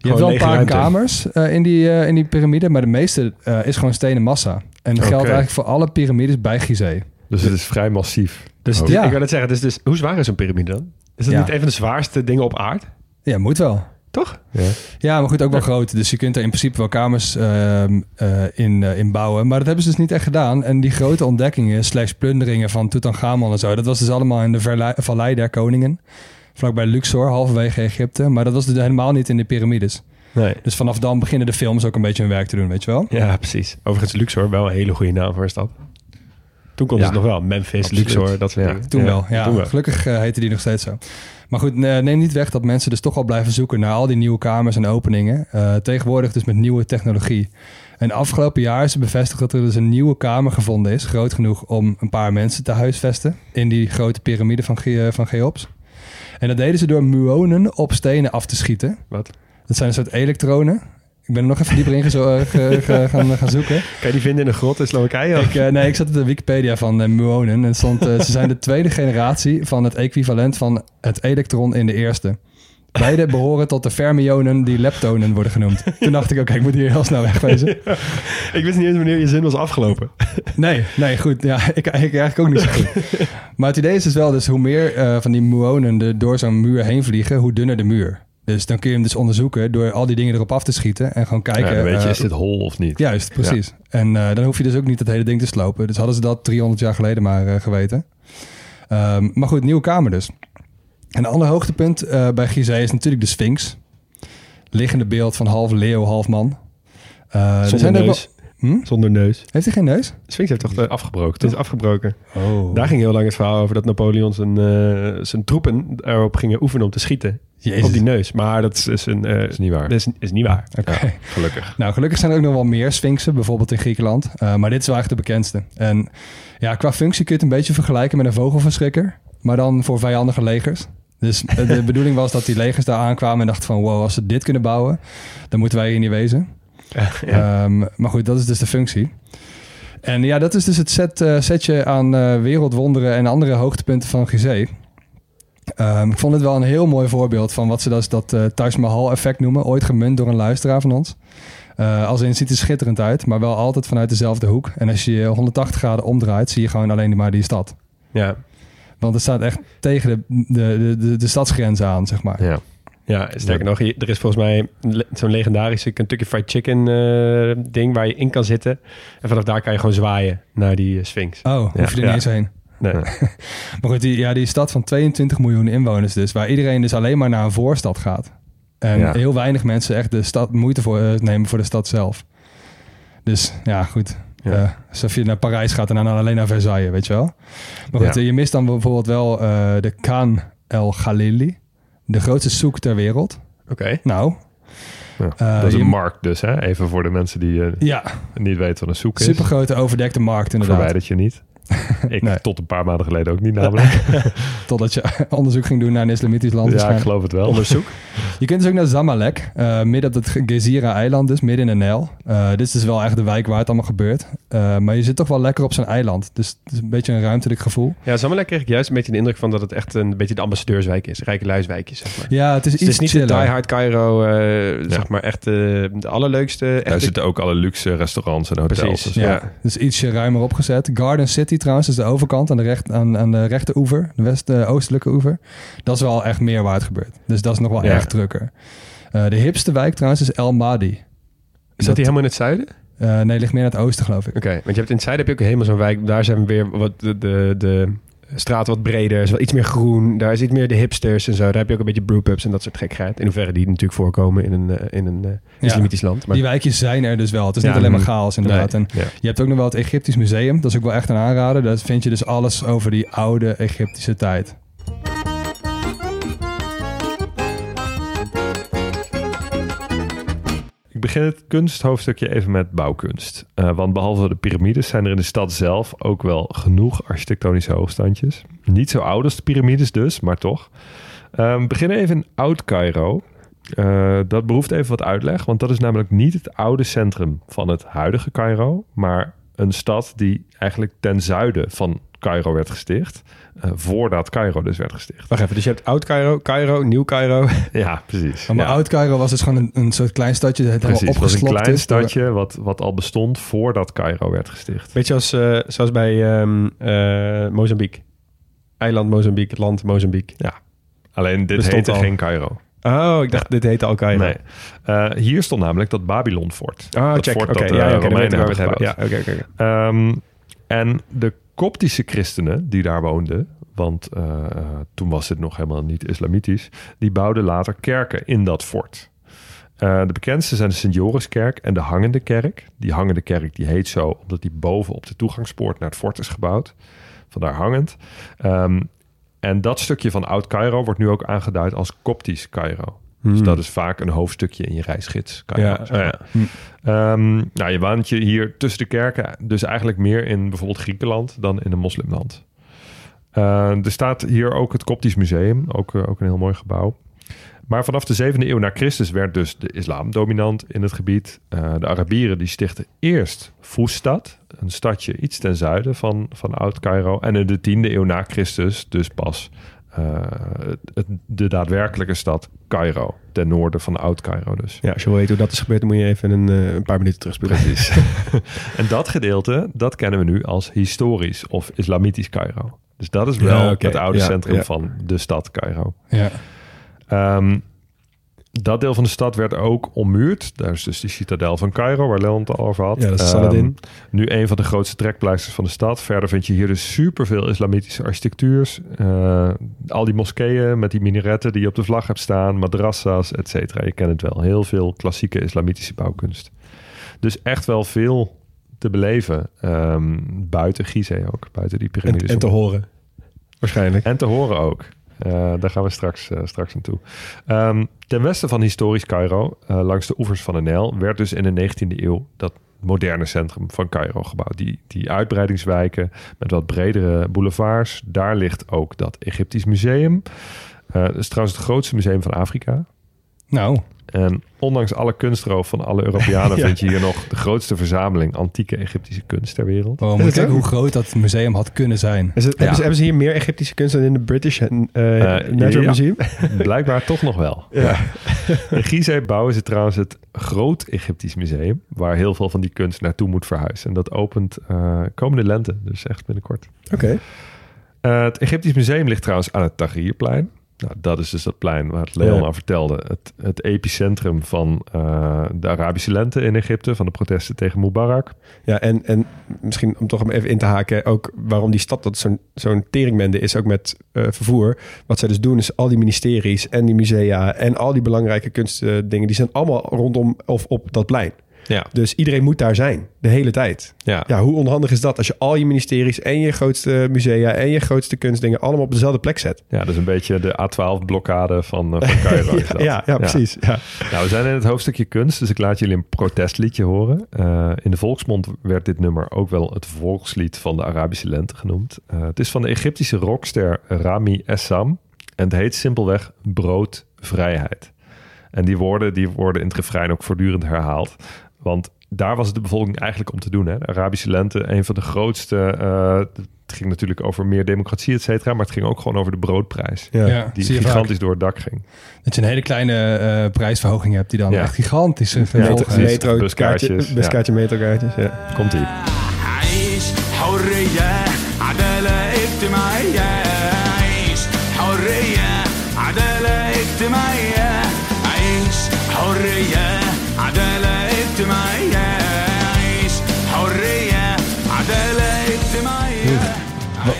Je hebt wel een paar ruimte. kamers eh, in, die, eh, in die piramide, maar de meeste eh, is gewoon stenen massa. En dat geldt eigenlijk voor alle piramides bij Gizeh. Dus het is vrij massief. Dus Oh. Ja. ik wil het zeggen, dus, dus hoe zwaar is zo'n piramide dan? Is dat Ja. niet een van de zwaarste dingen op aard? Ja, moet wel. Toch? Ja. Ja, maar goed, ook wel groot. Dus je kunt er in principe wel kamers ehm, eh, in, eh, in bouwen. Maar dat hebben ze dus niet echt gedaan. En die grote ontdekkingen slash plunderingen van Tutankhamon en zo... dat was dus allemaal in de Verlei- Vallei der Koningen. Vlakbij Luxor, halverwege Egypte. Maar dat was dus helemaal niet in de piramides. Nee. Dus vanaf dan beginnen de films ook een beetje hun werk te doen, weet je wel? Ja, precies. Overigens Luxor, wel een hele goede naam voor een stad. Toen konden Ja. ze het nog wel. Memphis, Absoluut. Luxor, dat soort Ja. dingen. Toen wel, ja. toen wel. Gelukkig eh, heette die nog steeds zo. Maar goed, eh, neem niet weg dat mensen dus toch al blijven zoeken naar al die nieuwe kamers en openingen. Eh, tegenwoordig dus met nieuwe technologie. En afgelopen jaar is bevestigd dat er dus een nieuwe kamer gevonden is. Groot genoeg om een paar mensen te huisvesten. In die grote piramide van, Ge- van Cheops. En dat deden ze door muonen op stenen af te schieten. Wat? Dat zijn een soort elektronen. Ik ben er nog even dieper in eh, ge- ge- gaan, gaan zoeken. Kan je die vinden in een grot in Slowakije? Ik, eh, nee, ik zat op de Wikipedia van uh, muonen. En stond, eh, ze zijn de tweede generatie van het equivalent van het elektron in de eerste. Beide behoren tot de fermionen die leptonen worden genoemd. Toen dacht ik, oké, ik moet hier heel snel wegwezen. ik wist niet eens wanneer je zin was afgelopen. Nee, nee, goed. Ja, ik, ik eigenlijk ook niet zo goed. Maar het idee is dus wel, dus hoe meer eh, van die muonen er door zo'n muur heen vliegen, hoe dunner de muur. Dus dan kun je hem dus onderzoeken door al die dingen erop af te schieten en gewoon kijken. Ja, weet je, eh, is dit hol of niet? Juist, precies. En eh, dan hoef je dus ook niet het hele ding te slopen. Dus hadden ze dat 300 jaar geleden maar eh, geweten. Ehm, maar goed, nieuwe kamer dus. En een ander hoogtepunt eh, bij Gizeh is natuurlijk de Sphinx. Liggende beeld van half leeuw, half man. Eh, er Zonder zijn neus. wel- Hm? Zonder neus. Heeft hij geen neus? Sphinx heeft toch... De, afgebroken, het is afgebroken. Oh. Daar ging heel lang het verhaal over dat Napoleon zijn, eh, zijn troepen erop gingen oefenen om te schieten. Jezus. Op die neus. Maar dat is, is een... is niet waar. dat is, is niet waar. Oké. Ja, gelukkig. Nou, gelukkig zijn er ook nog wel meer Sphinxen, bijvoorbeeld in Griekenland. Eh, maar dit is wel echt de bekendste. En ja, qua functie kun je het een beetje vergelijken met een vogelverschrikker. Maar dan voor vijandige legers. Dus de bedoeling was dat die legers daar aankwamen en dachten van... wow, als ze dit kunnen bouwen, dan moeten wij hier niet wezen. Ja. Ehm, maar goed, dat is dus de functie. En ja, dat is dus het set, eh, setje aan eh, wereldwonderen en andere hoogtepunten van Gizeh. Ehm, ik vond het wel een heel mooi voorbeeld van wat ze dus dat eh Taj Mahal effect noemen. Ooit gemunt door een luisteraar van ons. Als in, ziet er schitterend uit, maar wel altijd vanuit dezelfde hoek. En als je je 180 graden omdraait, zie je gewoon alleen maar die stad. ja. Want het staat echt tegen de, de, de, de, de stadsgrenzen aan, zeg maar. Ja. Ja, sterker nog, je- er is volgens mij zo'n legendarische Kentucky Fried Chicken eh, ding waar je in kan zitten. En vanaf daar kan je gewoon zwaaien naar die eh, Sphinx. Oh, hoef je er niet Ja. eens heen. Nee. Ja. Maar goed, die, ja, die stad van 22 miljoen inwoners dus, waar iedereen dus alleen maar naar een voorstad gaat. En Ja. heel weinig mensen echt de stad moeite voor, eh, nemen voor de stad zelf. Dus ja, goed. Ja. Eh, alsof je naar Parijs gaat en dan alleen naar Versailles, weet je wel. Maar goed, Ja. je mist dan bijvoorbeeld wel eh, de Khan El Khalili. De grootste soek ter wereld. Oké. Nou, Ja. Eh, dat is je- een markt dus, hè? Even voor de mensen die ja, niet weten wat een zoek is. supergrote overdekte markt inderdaad. Verwijdert je niet. Ik Nee. tot een paar maanden geleden ook niet namelijk. Totdat je onderzoek ging doen naar een islamitisch land. ja, ik geloof het wel. Onderzoek. Je kunt dus ook naar Zamalek, eh, midden op het Gezira-eiland, dus midden in de Nijl. Eh, dit is dus wel echt de wijk waar het allemaal gebeurt. Eh, maar je zit toch wel lekker op zo'n eiland. Dus het is een beetje een ruimtelijk gevoel. Ja, Zamalek kreeg ik juist een beetje de indruk van dat het echt een beetje de ambassadeurswijk is. Rijke luiswijkje, zeg maar. Ja, het is Dus iets het is niet de. Die Hard Cairo, eh, zeg maar echt de allerleukste. Daar Echte... zitten ook alle luxe restaurants en hotels. Precies, Dus Ja, Ja. dus ietsje ruimer opgezet. Garden City trouwens, is de overkant aan de, recht, aan, aan de rechteroever, de west-oostelijke oever. Dat is wel echt meer waar het gebeurt. Dus dat is nog wel Ja. erg drukker. Eh, de hipste wijk trouwens is El Madi. Is dat die helemaal in het zuiden? Eh, nee, ligt meer naar het oosten geloof ik. Oké, want je hebt in het zuiden heb je ook helemaal zo'n wijk. Daar zijn weer wat de, de, de straten wat breder, is wel iets meer groen. Daar is iets meer de hipsters en zo. Daar heb je ook een beetje brewpubs en dat soort gekheid. In hoeverre die natuurlijk voorkomen in een, eh, in een eh, islamitisch land. Maar Die wijkjes zijn er dus wel. Het is Ja, niet alleen maar chaos inderdaad. En Ja. je hebt ook nog wel het Egyptisch Museum. Dat is ook wel echt een aanrader. Daar vind je dus alles over die oude Egyptische tijd. Ik begin het kunsthoofdstukje even met bouwkunst. Eh, want behalve de piramides zijn er in de stad zelf ook wel genoeg architectonische hoogstandjes. Niet zo oud als de piramides dus, maar toch. Eh, we beginnen even in Oud-Cairo. Eh, dat behoeft even wat uitleg, want dat is namelijk niet het oude centrum van het huidige Cairo, maar een stad die eigenlijk ten zuiden van Cairo werd gesticht, eh, voordat Cairo dus werd gesticht. wacht even, dus je hebt oud Cairo, Cairo, nieuw Cairo. Ja, precies. Maar Ja. Oud-Cairo was dus gewoon een, een soort klein stadje. Dat Precies, het was een klein is door- stadje wat, wat al bestond voordat Cairo werd gesticht. Beetje als, eh, zoals bij eh, Mozambique. Eiland Mozambique, land Mozambique. Alleen dit Bestond heette al. geen Cairo. Oh, ik dacht dit heette al Cairo. Nee. Hier stond namelijk dat Babylon-fort. Oh, dat check. fort Oké, dat ja, ja, het hebben. Ja, oké. oké. Ehm, en de koptische christenen die daar woonden, want eh, eh, toen was het nog helemaal niet islamitisch, die bouwden later kerken in dat fort. Eh, de bekendste zijn de Sint-Joriskerk en de Hangende Kerk. Die Hangende Kerk die heet zo omdat die boven op de toegangspoort naar het fort is gebouwd. Vandaar hangend. Ehm, en dat stukje van Oud-Cairo wordt nu ook aangeduid als Koptisch Cairo. Dus Hmm. dat is vaak een hoofdstukje in je reisgids. Cairo, Ja, zeg nou, je woont je hier tussen de kerken, dus eigenlijk meer in bijvoorbeeld Griekenland dan in een moslimland. Eh, er staat hier ook het Koptisch Museum, ook, eh, ook een heel mooi gebouw. Maar vanaf de 7e eeuw na Christus werd dus de islam dominant in het gebied. Eh, de Arabieren die stichten eerst Foestad, een stadje iets ten zuiden van, van Oud-Cairo. En in de 10e eeuw na Christus dus pas eh, het, de daadwerkelijke stad Cairo, ten noorden van Oud-Cairo dus. Ja, als je wil weten hoe dat is gebeurd, dan moet je even een, eh, een paar minuten terugspoelen. Precies. en dat gedeelte, dat kennen we nu als historisch of islamitisch Cairo. Dus dat is wel Ja, het oude Ja, centrum ja. van de stad Cairo. Ja. Ehm, dat deel van de stad werd ook ommuurd. Daar is dus die citadel van Cairo, waar Leon het al over had. Ja, dat is Ehm, nu een van de grootste trekpleisters van de stad. Verder vind je hier dus superveel islamitische architectuurs. Eh, al die moskeeën met die minaretten die je op de vlag hebt staan. Madrassa's, et cetera. Je kent het wel. Heel veel klassieke islamitische bouwkunst. Dus echt wel veel te beleven. ehm, buiten Gizeh ook. Buiten die En, piramides. en te horen. Waarschijnlijk. En te horen ook. Eh, daar gaan we straks, eh, straks naartoe. Ehm, ten westen van historisch Cairo, eh, langs de oevers van de Nijl, werd dus in de 19e eeuw dat moderne centrum van Cairo gebouwd. Die, die uitbreidingswijken met wat bredere boulevards. Daar ligt ook dat Egyptisch museum. Eh dat is trouwens het grootste museum van Afrika. Nou, En ondanks alle kunstroof van alle Europeanen Ja. vind je hier nog de grootste verzameling antieke Egyptische kunst ter wereld. oh, moet kijken hoe groot dat museum had kunnen zijn. Is het, hebben, ze, hebben ze hier meer Egyptische kunst dan in de British eh, Natural ja. Museum? Blijkbaar toch nog wel. Ja. In Gizeh bouwen ze trouwens het Groot Egyptisch Museum, waar heel veel van die kunst naartoe moet verhuizen. En dat opent eh, komende lente, dus echt binnenkort. Oké. Eh, het Egyptisch Museum ligt trouwens aan het Tahrirplein. Nou, dat is dus dat plein waar het Leon Ja. vertelde. Het, het epicentrum van eh, de Arabische lente in Egypte, van de protesten tegen Mubarak. Ja, en, en misschien om toch even in te haken, ook waarom die stad dat zo'n zo'n teringmende is, ook met eh, vervoer. Wat zij dus doen is al die ministeries en die musea en al die belangrijke kunstdingen, die zijn allemaal rondom of op dat plein. Ja. Dus iedereen moet daar zijn, de hele tijd. Ja. Ja, hoe onhandig is dat als je al je ministeries en je grootste musea en je grootste kunstdingen allemaal op dezelfde plek zet? ja, dat is een beetje de A12-blokkade van, eh, van Cairo. ja, ja, ja, precies. Ja. Nou, we zijn in het hoofdstukje kunst, dus ik laat jullie een protestliedje horen. Eh, in de volksmond werd dit nummer ook wel het volkslied van de Arabische lente genoemd. Eh, het is van de Egyptische rockster Rami Essam en het heet simpelweg Brood Vrijheid. En die woorden die worden in het refrein ook voortdurend herhaald. Want daar was het de bevolking eigenlijk om te doen. Hè? De Arabische lente, een van de grootste... eh, het ging natuurlijk over meer democratie, et cetera. Maar het ging ook gewoon over de broodprijs. Ja. Ja, Die gigantisch vaak. door het dak ging. Dat je een hele kleine eh, prijsverhoging hebt die dan Ja. echt gigantisch uh, Ja, Metro, precies. metro Buskaartjes, kaartje- ja. buskaartje, metrokaartjes. Ja. Komt-ie.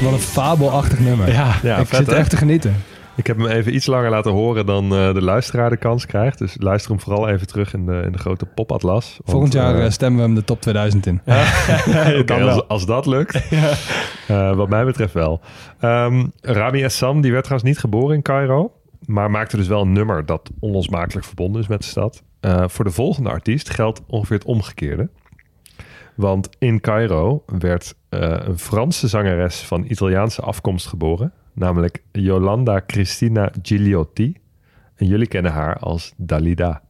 Wat, een fabelachtig nummer. Ja, Ja, ik vet, zit echt te genieten. Ik heb hem even iets langer laten horen dan eh, de luisteraar de kans krijgt. Dus luister hem vooral even terug in de, in de grote popadlas. Want, Volgend jaar eh, eh, stemmen we hem de top 2000 in. Als, wel. als dat lukt. Eh, wat mij betreft wel. Ehm, Rami Essam, die werd trouwens niet geboren in Cairo. Maar maakte dus wel een nummer dat onlosmakelijk verbonden is met de stad. Eh, voor de volgende artiest geldt ongeveer het omgekeerde. Want in Cairo werd eh, een Franse zangeres van Italiaanse afkomst geboren. Namelijk Yolanda Cristina Gigliotti. En jullie kennen haar als Dalida.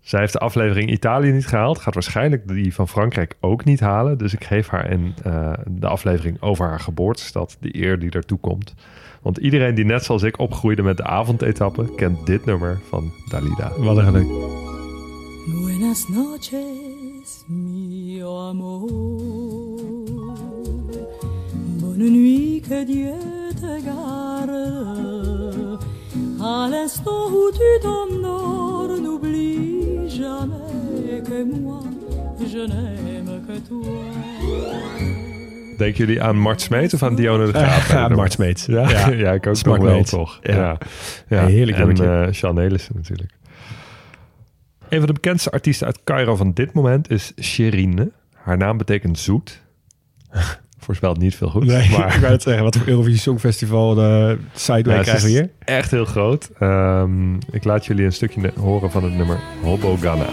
Zij heeft de aflevering Italië niet gehaald. Gaat waarschijnlijk die van Frankrijk ook niet halen. Dus ik geef haar in eh, de aflevering over haar geboortestad de eer die ertoe komt. Want iedereen die net zoals ik opgroeide met de avondetappe... kent dit nummer van Dalida. Wat een geluk. Buenas noches, mio amor. Bonne nuit, que Dieu te garde. À l'instant où tu t'endors, n'oublie jamais que moi, je n'aime que toi. Denken jullie aan Mart Smeet of aan Dionne de Graaf? Ja, nummer? Mart Smeets. Ja, ja. ik ook Smart nog wel, toch? Ja. Ja. Ja. Een heerlijk En nummertje. eh Sean Nelissen natuurlijk. Een van de bekendste artiesten uit Cairo van dit moment is Sherine. Haar naam betekent zoet. Voorspelt niet veel goed. Nee, maar ik wou het zeggen. Wat voor Eurovisie Songfestival de sideway Ja, krijgen we hier? Echt heel groot. Ehm, ik laat jullie een stukje horen van het nummer Hobo Ghana.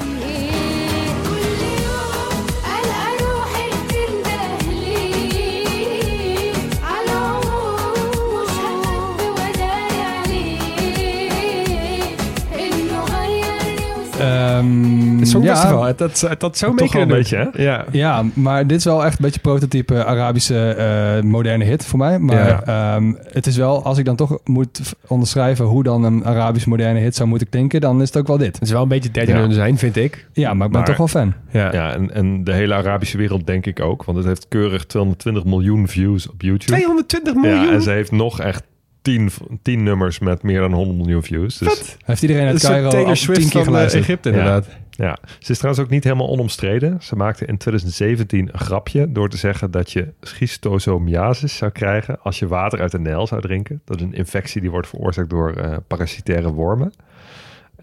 Um, ja, dat, dat, dat zou Toch een beetje, hè? Ja. ja, maar dit is wel echt een beetje prototype Arabische eh, moderne hit voor mij. Maar ehm, het is wel, als ik dan toch moet onderschrijven hoe dan een Arabisch moderne hit zou moeten klinken, dan is het ook wel dit. Het is wel een beetje dead ja. zijn, vind ik. Ja, maar ik ben toch wel fan. Ja, ja en, en de hele Arabische wereld denk ik ook, want het heeft keurig 220 miljoen views op YouTube. 220 miljoen? Ja, en ze heeft nog echt 10, 10 nummers met meer dan 100 miljoen views. Dus Heeft iedereen uit Cairo al tien keer van eh, geluisterd? Egypte, inderdaad. ja, ze is trouwens ook niet helemaal onomstreden. Ze maakte in 2017 een grapje door te zeggen dat je schistosomiasis zou krijgen als je water uit de Nijl zou drinken. Dat is een infectie die wordt veroorzaakt door eh, parasitaire wormen.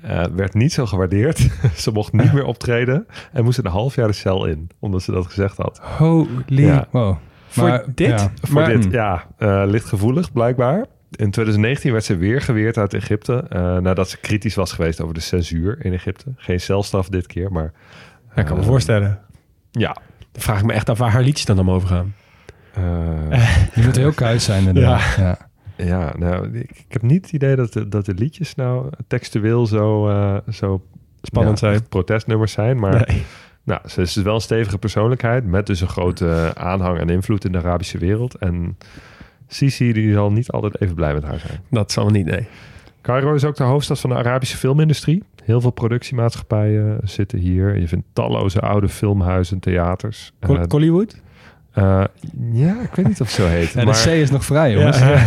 Eh, werd niet zo gewaardeerd. ze mocht niet meer optreden en moest een half jaar de cel in, omdat ze dat gezegd had. Holy. Ja. Wow. Voor Maar, dit? ja. Voor Maar- dit, mm. ja, eh, licht gevoelig blijkbaar. In 2019 werd ze weer geweerd uit Egypte. eh, nadat ze kritisch was geweest over de censuur in Egypte. Geen celstraf dit keer, maar Ja, ik kan me eh, voorstellen. ja. Dan vraag ik me echt af waar haar liedjes dan om overgaan. eh, Je moet heel kuis zijn inderdaad. Ja. ja, nou, ik, ik heb niet het idee dat de, dat de liedjes nou textueel zo, eh, zo Spannend ja, zijn. protestnummers zijn. Maar Nee. nou, ze is dus wel een stevige persoonlijkheid. Met dus een grote aanhang en invloed in de Arabische wereld. En Sisi die zal niet altijd even blij met haar zijn. Dat zal niet, nee. Cairo is ook de hoofdstad van de Arabische filmindustrie. Heel veel productiemaatschappijen zitten hier. Je vindt talloze oude filmhuizen, theaters. Col- Eh, Collywood? eh, ja, ik weet niet of het zo heet. De maar, C is nog vrij, jongens. Ja.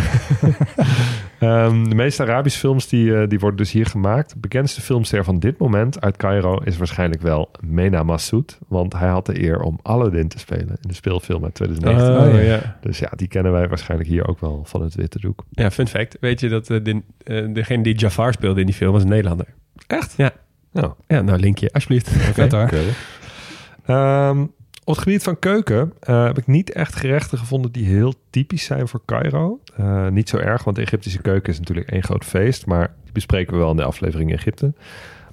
ehm, de meeste Arabische films die, eh, die worden dus hier gemaakt. De bekendste filmster van dit moment uit Cairo is waarschijnlijk wel Mena Massoud. Want hij had de eer om Aladdin te spelen in de speelfilm uit 2019. Oh, Oh, ja. Dus ja, die kennen wij waarschijnlijk hier ook wel van het witte doek. Ja, fun fact. Weet je dat eh, de, eh, degene die Jafar speelde in die film was een Nederlander? Echt? Ja. Nou, Ja, nou linkje, alsjeblieft. Vet hoor. Ehm, op het gebied van keuken eh, heb ik niet echt gerechten gevonden die heel typisch zijn voor Cairo. Eh, niet zo erg, want de Egyptische keuken is natuurlijk één groot feest. Maar die bespreken we wel in de aflevering Egypte.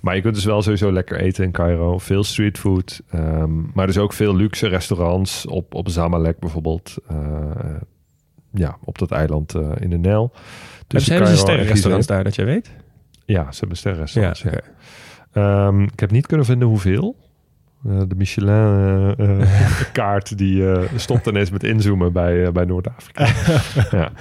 Maar je kunt dus wel sowieso lekker eten in Cairo. Veel streetfood. ehm, maar dus ook veel luxe restaurants. Op, op Zamalek bijvoorbeeld. eh, ja, op dat eiland in de Nijl. Dus hebben ze sterrenrestaurants daar, dat jij weet? Ja, ze hebben sterrenrestaurants. Ja. Ehm, ik heb niet kunnen vinden hoeveel. Eh, de Michelin-kaart die eh, stopt ineens met inzoomen bij, eh, bij Noord-Afrika. ja,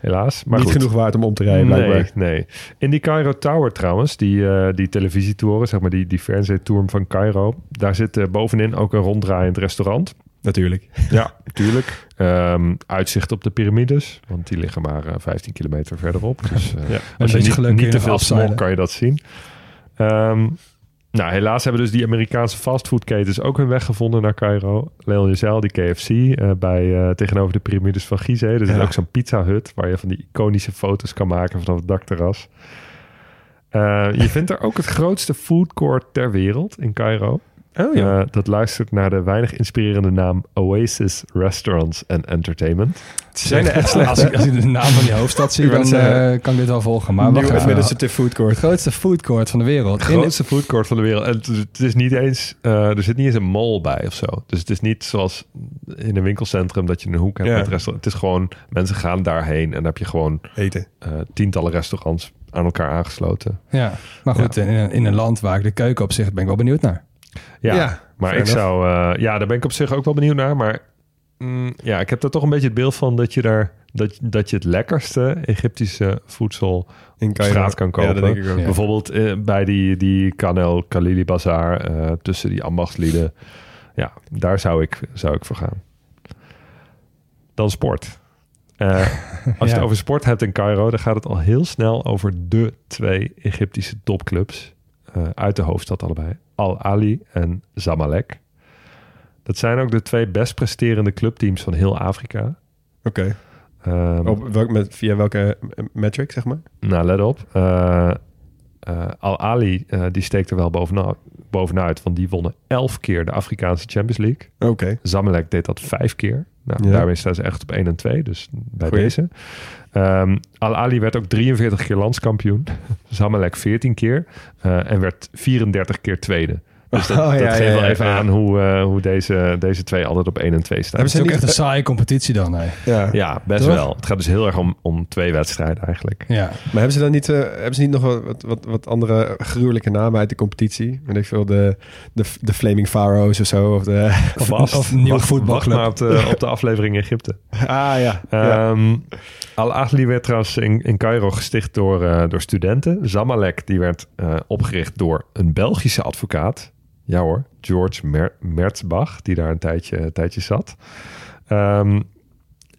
helaas. Maar Niet goed. genoeg waard om om te rijden, Nee, blijkbaar. nee. In die Cairo Tower trouwens, die, eh, die televisietoren, zeg maar die, die fernsehtoren van Cairo, daar zit eh, bovenin ook een ronddraaiend restaurant. Natuurlijk. Ja, natuurlijk. Ehm, uitzicht op de piramides, want die liggen maar eh, 15 kilometer verderop. Dus eh, Ja. Als je niet, niet te veel smok kan je dat zien. Ehm, nou, helaas hebben dus die Amerikaanse fastfoodketens ook hun weg gevonden naar Cairo. Leon je zei al, die KFC eh, bij, eh, tegenover de piramides van Gizeh. Er is Ja. ook zo'n pizza hut waar je van die iconische foto's kan maken vanaf het dakterras. Eh, je vindt er ook het grootste foodcourt ter wereld in Cairo. Oh ja. Eh, dat luistert naar de weinig inspirerende naam Oasis Restaurants and Entertainment. Ze zijn er echt slecht, Als ik, als ik de naam van die hoofdstad zie, Ik wou dan zeggen. eh, kan ik dit wel volgen. Maar Nieuw wacht even. Administrative Food Het Court. grootste foodcourt van de wereld. Het In- grootste foodcourt van de wereld. En het, het is niet eens, eh, er zit niet eens een mall bij of zo. Dus het is niet zoals in een winkelcentrum dat je een hoek hebt Ja. met restaurant. Het is gewoon, mensen gaan daarheen en dan heb je gewoon Eten. eh, tientallen restaurants aan elkaar aangesloten. Ja, maar goed, in, een- in een land waar ik de keuken op zit, ben ik wel benieuwd naar. Ja, Ja, maar ik zou, eh, ja, daar ben ik op zich ook wel benieuwd naar. Maar mm, ja, ik heb er toch een beetje het beeld van dat je daar, dat, dat je het lekkerste Egyptische voedsel In Cairo. straat kan kopen. Ja, dat denk ik ook. Ja. Bijvoorbeeld eh, bij die, die Kanel Khalili Bazaar eh, tussen die ambachtslieden. Ja, daar zou ik, zou ik voor gaan. Dan sport. Als je Ja. het over sport hebt in Cairo, dan gaat het al heel snel over de twee Egyptische topclubs. uit de hoofdstad allebei. Al Ali en Zamalek. Dat zijn ook de twee best presterende clubteams van heel Afrika. Oké. Ehm, Op welk, met, via welke metric, zeg maar? Nou, let op. Eh, eh, Al-Ali eh, die steekt er wel bovenuit, bovenuit, want die wonnen elf keer de Afrikaanse Champions League. Oké. Zamalek deed dat vijf keer. Nou, Ja. Daarmee staan ze echt op 1 en 2, dus bij Goeie. deze. Ehm, Al-Ali werd ook 43 keer landskampioen. Zamalek 14 keer. eh, en werd 34 keer tweede. Dus dat, Oh, ja, dat geeft ja, wel ja, even ja. aan hoe, eh, hoe deze, deze twee altijd op 1 en 2 staan. Hebben Het ze is ook niet- echt een saaie competitie dan. Hè? Ja. Ja, best Toch? wel. Het gaat dus heel erg om, om twee wedstrijden eigenlijk. Ja. Maar hebben ze dan niet, eh, hebben ze niet nog wat, wat, wat, andere gruwelijke namen uit de competitie? Weet ik veel, de, de, de Flaming Pharaohs of zo? Of de, Of, of Wacht- voetbalclub. Wacht maar op de, op de aflevering Egypte. ah ja. ja. Ehm, Al-Ahli werd trouwens in, in Cairo gesticht door, eh, door studenten. Zamalek die werd eh, opgericht door een Belgische advocaat. Ja hoor, George Mer Merzbach, die daar een tijdje, een tijdje zat. Ehm,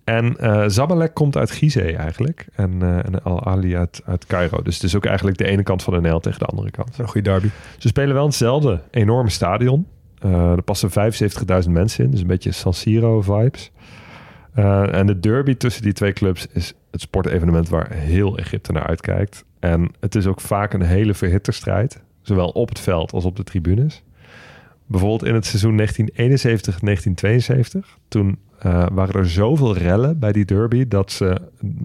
en eh Zamalek komt uit Gizeh eigenlijk. En, eh, en Al-Ahli uit, uit Cairo. Dus het is ook eigenlijk de ene kant van de Nijl tegen de andere kant. Een goede derby. Ze spelen wel in hetzelfde enorme stadion. Eh, er passen 75.000 mensen in. Dus een beetje San Siro vibes. En de derby tussen die twee clubs is het sportevenement waar heel Egypte naar uitkijkt. En het is ook vaak een hele verhitte strijd. Zowel op het veld als op de tribunes. Bijvoorbeeld in het seizoen 1971-1972. Toen eh, waren er zoveel rellen bij die derby... dat ze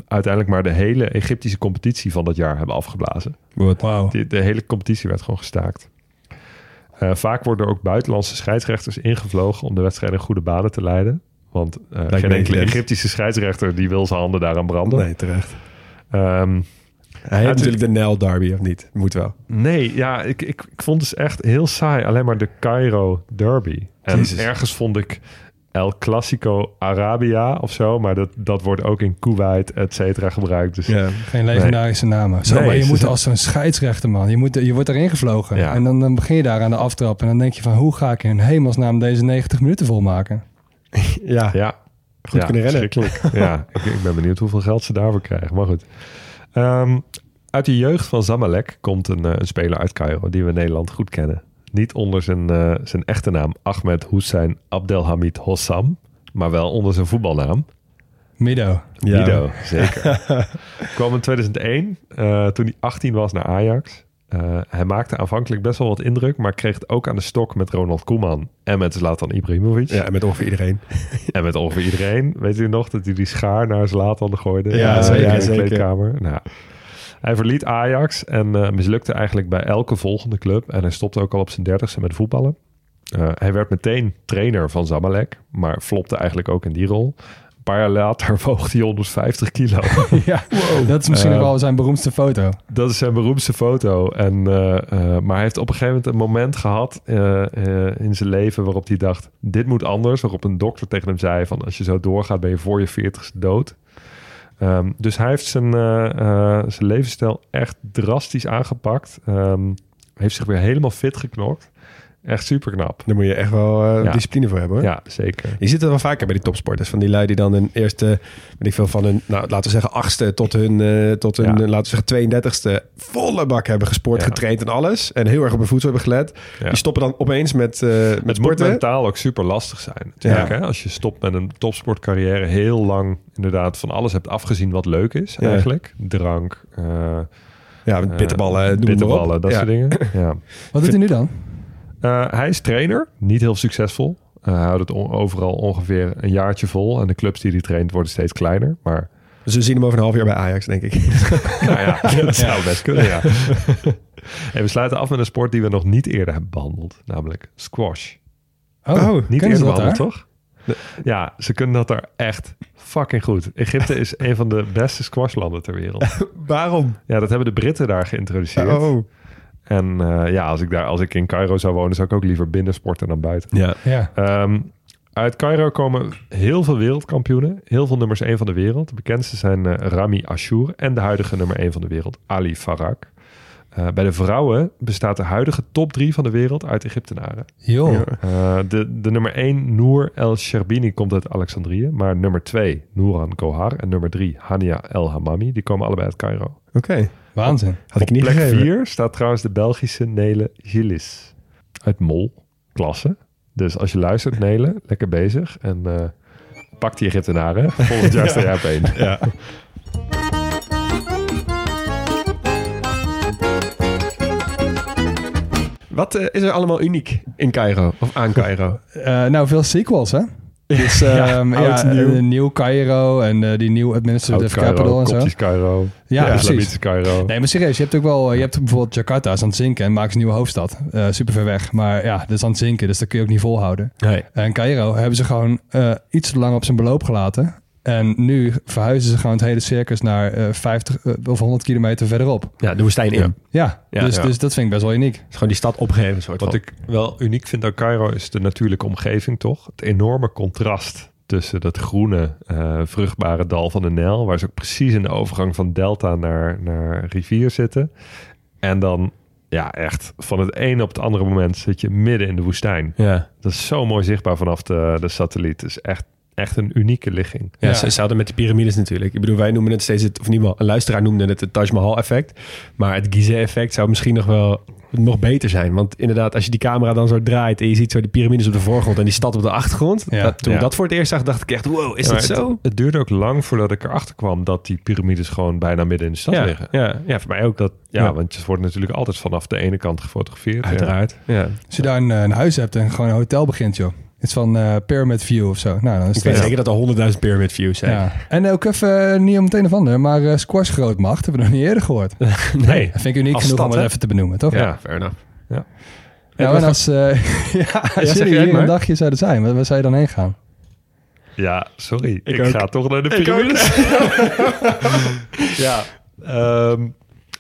uiteindelijk maar de hele Egyptische competitie van dat jaar hebben afgeblazen. Wauw. Die, de hele competitie werd gewoon gestaakt. Eh, vaak worden er ook buitenlandse scheidsrechters ingevlogen om de wedstrijd in goede banen te leiden. Want eh, geen enkele. Egyptische scheidsrechter die wil zijn handen daaraan branden. Nee, terecht. Ehm, Hij heeft natuurlijk de Nijl derby, of niet? Moet wel. nee, ja, ik, ik, ik vond dus echt heel saai. Alleen maar de Cairo Derby. En Jezus. ergens vond ik El Clasico Arabia of zo. Maar dat, dat wordt ook in Kuwait, et cetera, gebruikt. Dus Ja. Geen legendarische namen. Zo, Nee, maar je moet als zo'n scheidsrechter, man. Je, moet, je wordt erin gevlogen. Ja. En dan, dan begin je daar aan de aftrap. En dan denk je van, hoe ga ik in hemelsnaam deze 90 minuten volmaken? ja. Ja, Goed ja, kunnen rennen. ja, ik, ik ben benieuwd hoeveel geld ze daarvoor krijgen. Maar goed. Ehm, uit de jeugd van Zamalek komt een, eh, een speler uit Cairo die we in Nederland goed kennen. Niet onder zijn, eh, zijn echte naam Ahmed Hussein Abdelhamid Hossam, maar wel onder zijn voetbalnaam. Mido. Ja. Mido, zeker. Kwam in 2001, eh, toen hij 18 was, naar Ajax. Eh, hij maakte aanvankelijk best wel wat indruk, maar kreeg het ook aan de stok met Ronald Koeman en met Zlatan Ibrahimovic. Ja, met ongeveer iedereen. En met ongeveer iedereen. Weet u nog dat hij die schaar naar Zlatan gooide? Ja, zeker, in de zeker. kleedkamer. Nou, hij verliet Ajax en eh, mislukte eigenlijk bij elke volgende club. En hij stopte ook al op zijn dertigste met voetballen. Eh, hij werd meteen trainer van Zamalek, maar flopte eigenlijk ook in die rol. Een paar jaar later woog hij 150 kilo. ja, dat is misschien Eh, wel zijn beroemdste foto. Dat is zijn beroemdste foto. En, eh, eh, maar hij heeft op een gegeven moment een moment gehad eh, eh, in zijn leven waarop hij dacht: dit moet anders. Waarop een dokter tegen hem zei: van als je zo doorgaat, ben je voor je 40ste dood. Ehm, dus hij heeft zijn, zijn levensstijl echt drastisch aangepakt. Ehm, heeft zich weer helemaal fit geknokt. Echt super knap. Daar moet je echt wel eh, Ja. discipline voor hebben hoor. Ja, zeker. Je ziet het wel vaker bij die topsporters. Van die lui die dan een eerste, weet ik veel, van hun, nou, laten we zeggen, achtste tot hun, eh, tot hun Ja. eh, laten we zeggen, 32ste volle bak hebben gesport, Ja. getraind en alles. En heel erg op hun voedsel hebben gelet. Ja. Die stoppen dan opeens met, eh met Het moet sporten. mentaal ook super lastig zijn. Hè? Als je stopt met een topsportcarrière, heel lang inderdaad van alles hebt afgezien wat leuk is Ja. eigenlijk. Drank, eh, Ja, met bitterballen, bitterballen, op. dat Ja. soort dingen. Ja. Wat doet hij nu dan? Eh, hij is trainer, niet heel succesvol. Eh, hij houdt het on- overal ongeveer een jaartje vol. En de clubs die hij traint worden steeds kleiner. Maar Dus we zien hem over een half jaar bij Ajax, denk ik. nou ja, dat zou best kunnen, ja. en we sluiten af met een sport die we nog niet eerder hebben behandeld. Namelijk squash. Oh, Oh, Niet ze eerder behandeld, daar? toch? Ja, ze kunnen dat daar echt fucking goed. Egypte is een van de beste squashlanden ter wereld. Waarom? Ja, dat hebben de Britten daar geïntroduceerd. Oh. En eh, ja, als ik, daar, als ik in Cairo zou wonen, zou ik ook liever binnen sporten dan buiten. Ja. Ja. Ehm, uit Cairo komen heel veel wereldkampioenen. Heel veel nummers 1 van de wereld. De bekendste zijn eh, Rami Ashour en de huidige nummer 1 van de wereld, Ali Farak. Eh, bij de vrouwen bestaat de huidige top 3 van de wereld uit Egyptenaren. Joh. Eh, de, de nummer 1, Noor El Sherbini, komt uit Alexandrië. Maar nummer 2, Nouran Gohar. En nummer 3, Hania El Hamami. Die komen allebei uit Cairo. Oké. Waanzin. Had ik niet Plek gegeven. 4 staat trouwens de Belgische Nele Gillis. Uit Mol, klasse. Dus als je luistert, Nele, lekker bezig. En eh, pak die Egyptenaren. Volgend jaar sta jij op één. Ja. Wat eh, is er allemaal uniek in Cairo of aan Cairo? Eh, nou, veel sequels, hè? Dus ehm, ja, oud, nieuw. nieuw. Cairo en eh, die nieuw administrative capital en zo. Cairo. Ja, precies. Cairo. Nee, maar serieus, je hebt ook wel, je hebt bijvoorbeeld Jakarta is aan het zinken en maakt een nieuwe hoofdstad. Eh, super ver weg, maar ja, dat is aan het zinken, dus dat kun je ook niet volhouden. Nee. En Cairo hebben ze gewoon eh, iets te lang op zijn beloop gelaten. En nu verhuizen ze gewoon het hele circus naar eh 50 eh, of 100 kilometer verderop. Ja, de woestijn in. Ja. Het Ja, Ja, dus, ja. dus dat vind ik best wel uniek. is gewoon die stad opgegeven soort Wat van. ik wel uniek vind aan Cairo is de natuurlijke omgeving, toch? Het enorme contrast tussen dat groene, eh, vruchtbare dal van de Nijl, waar ze ook precies in de overgang van delta naar, naar rivier zitten. En dan, ja, echt van het ene op het andere moment zit je midden in de woestijn. Ja. Dat is zo mooi zichtbaar vanaf de, de satelliet. Het is echt, echt een unieke ligging. Ja, Ja. Ze, ze hadden met die piramides natuurlijk. Ik bedoel, wij noemen het steeds, het, of geval een luisteraar noemde het het Taj Mahal effect. Maar het Gizeh-effect zou misschien nog wel nog beter zijn. Want inderdaad, als je die camera dan zo draait en je ziet zo die piramides op de voorgrond en die stad op de achtergrond. Ja. dat, toen Ja. ik dat voor het eerst zag, dacht ik echt, wow, is Ja, dat zo? Het, het duurde ook lang voordat ik erachter kwam dat die piramides gewoon bijna midden in de stad ja, liggen. ja, ja, voor mij ook. Dat, ja, Ja. want het wordt natuurlijk altijd vanaf de ene kant gefotografeerd. Uiteraard. Ja. Als je daar een, eh, een huis hebt en gewoon een hotel begint, joh. Iets van eh, Pyramid View of zo. Nou, dan is Ik weet het- zeker dat er honderdduizend pyramid views zijn. Ja. En ook even, eh, niet om het een of ander, maar eh, squash grootmacht hebben we nog niet eerder gehoord. Dat Nee. vind ik uniek Als genoeg stad, om het even te benoemen, toch? Ja. Ja, fair enough. Nou, en als, eh ja, als jullie hier maar. een dagje zouden zijn, waar, waar zou je dan heen gaan? Ja, sorry. Ik, ga toch naar de Ik piramides. ja. ehm,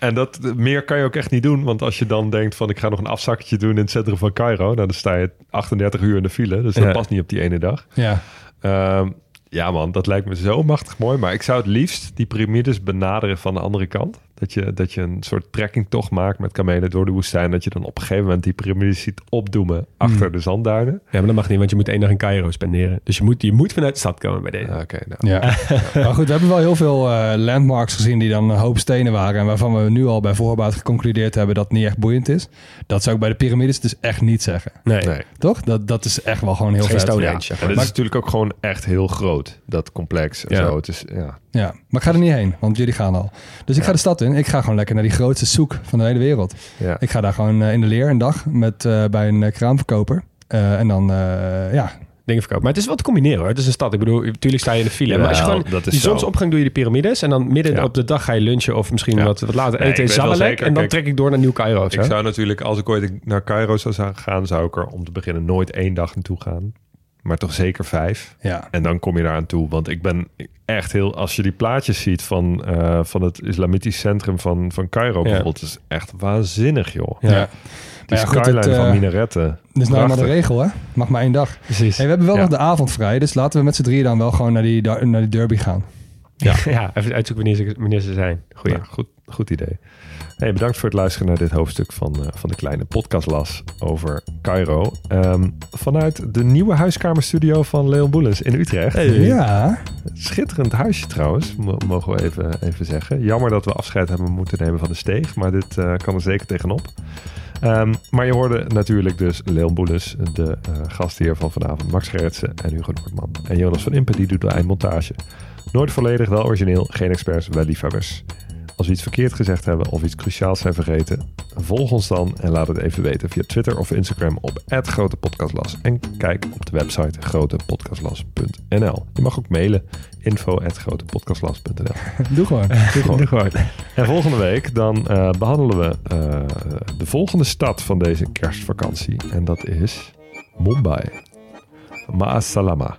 en dat, meer kan je ook echt niet doen. Want als je dan denkt van ik ga nog een afzakje doen in het centrum van Cairo. Nou, dan sta je 38 uur in de file. Dus dat Ja. past niet op die ene dag. Ja, Ehm, ja man, dat lijkt me zo machtig mooi. Maar ik zou het liefst die piramides benaderen van de andere kant. Dat je, dat je een soort trekkingtocht maakt met kamelen door de woestijn. Dat je dan op een gegeven moment die piramides ziet opdoemen achter de zandduinen. Ja, maar dat mag niet, want je moet één dag in Cairo spenderen. Dus je moet, je moet vanuit de stad komen bij deze. Ah, Oké, nou. ja. maar goed, we hebben wel heel veel eh, landmarks gezien die dan een hoop stenen waren. En waarvan we nu al bij voorbaat geconcludeerd hebben dat het niet echt boeiend is. Dat zou ik bij de piramides dus echt niet zeggen. Nee. Nee. Toch? Dat, dat is echt wel gewoon heel Geen vet. Ja. zeg En maar. het is natuurlijk ook gewoon echt heel groot, dat complex. Ja. zo. Het is, ja. ja, maar ik ga er niet heen, want jullie gaan al. Dus ik ga de stad in Ik ga gewoon lekker naar die grootste zoek van de hele wereld. Ja. Ik ga daar gewoon eh, in de leer een dag met, eh, bij een eh, kraamverkoper. Eh, en dan, eh, ja, Dingen verkopen. Maar het is wel te combineren hoor. Het is een stad. Ik bedoel, natuurlijk sta je in de file. maar als je gewoon dat is die zo. zonsopgang doe je de piramides. En dan midden Ja. op de dag ga je lunchen of misschien Ja. wat, wat later Nee, eten in. En dan Kijk, trek ik door naar Nieuw-Cairo. Ik zou natuurlijk, als ik ooit naar Cairo zou gaan, zou ik er om te beginnen nooit één dag naartoe gaan. Maar toch zeker vijf. ja. En dan kom je daar aan toe. Want ik ben echt heel... Als je die plaatjes ziet van, eh, van het islamitisch centrum van, van Cairo bijvoorbeeld... is echt waanzinnig, joh. Ja. Ja. Die ja, goed, skyline het, van eh, minaretten. Dat is nou maar de regel, hè? Mag maar één dag. Precies. Hey, we hebben wel Ja. nog de avond vrij, dus laten we met z'n drieën dan wel gewoon naar die, naar die derby gaan. Ja. ja, even uitzoeken wanneer ze, wanneer ze zijn. Goeie. Ja, goed, goed idee. Hey, bedankt voor het luisteren naar dit hoofdstuk van, eh, van de kleine podcastlas over Cairo. Ehm, vanuit de nieuwe huiskamerstudio van Leon Boelens in Utrecht. Ja. Schitterend huisje trouwens, mo- mogen we even, even zeggen. Jammer dat we afscheid hebben moeten nemen van de steeg, maar dit eh, kan er zeker tegenop. Ehm, maar je hoorde natuurlijk dus Leon Boelens, de eh gastheer van vanavond, Max Gerritsen en Hugo Noordman. En Jonas van Impen, die doet de eindmontage. Nooit volledig, wel origineel, geen experts, wel liefhebbers. Als we iets verkeerd gezegd hebben of iets cruciaals zijn vergeten, volg ons dan en laat het even weten via Twitter of Instagram op @grotepodcastlas en kijk op de website grotepodcastlas.nl. Je mag ook mailen info@grotepodcastlas.nl. Doe gewoon. Doe gewoon. En volgende week dan eh, behandelen we eh, de volgende stad van deze kerstvakantie en dat is Mumbai. Ma'asalama.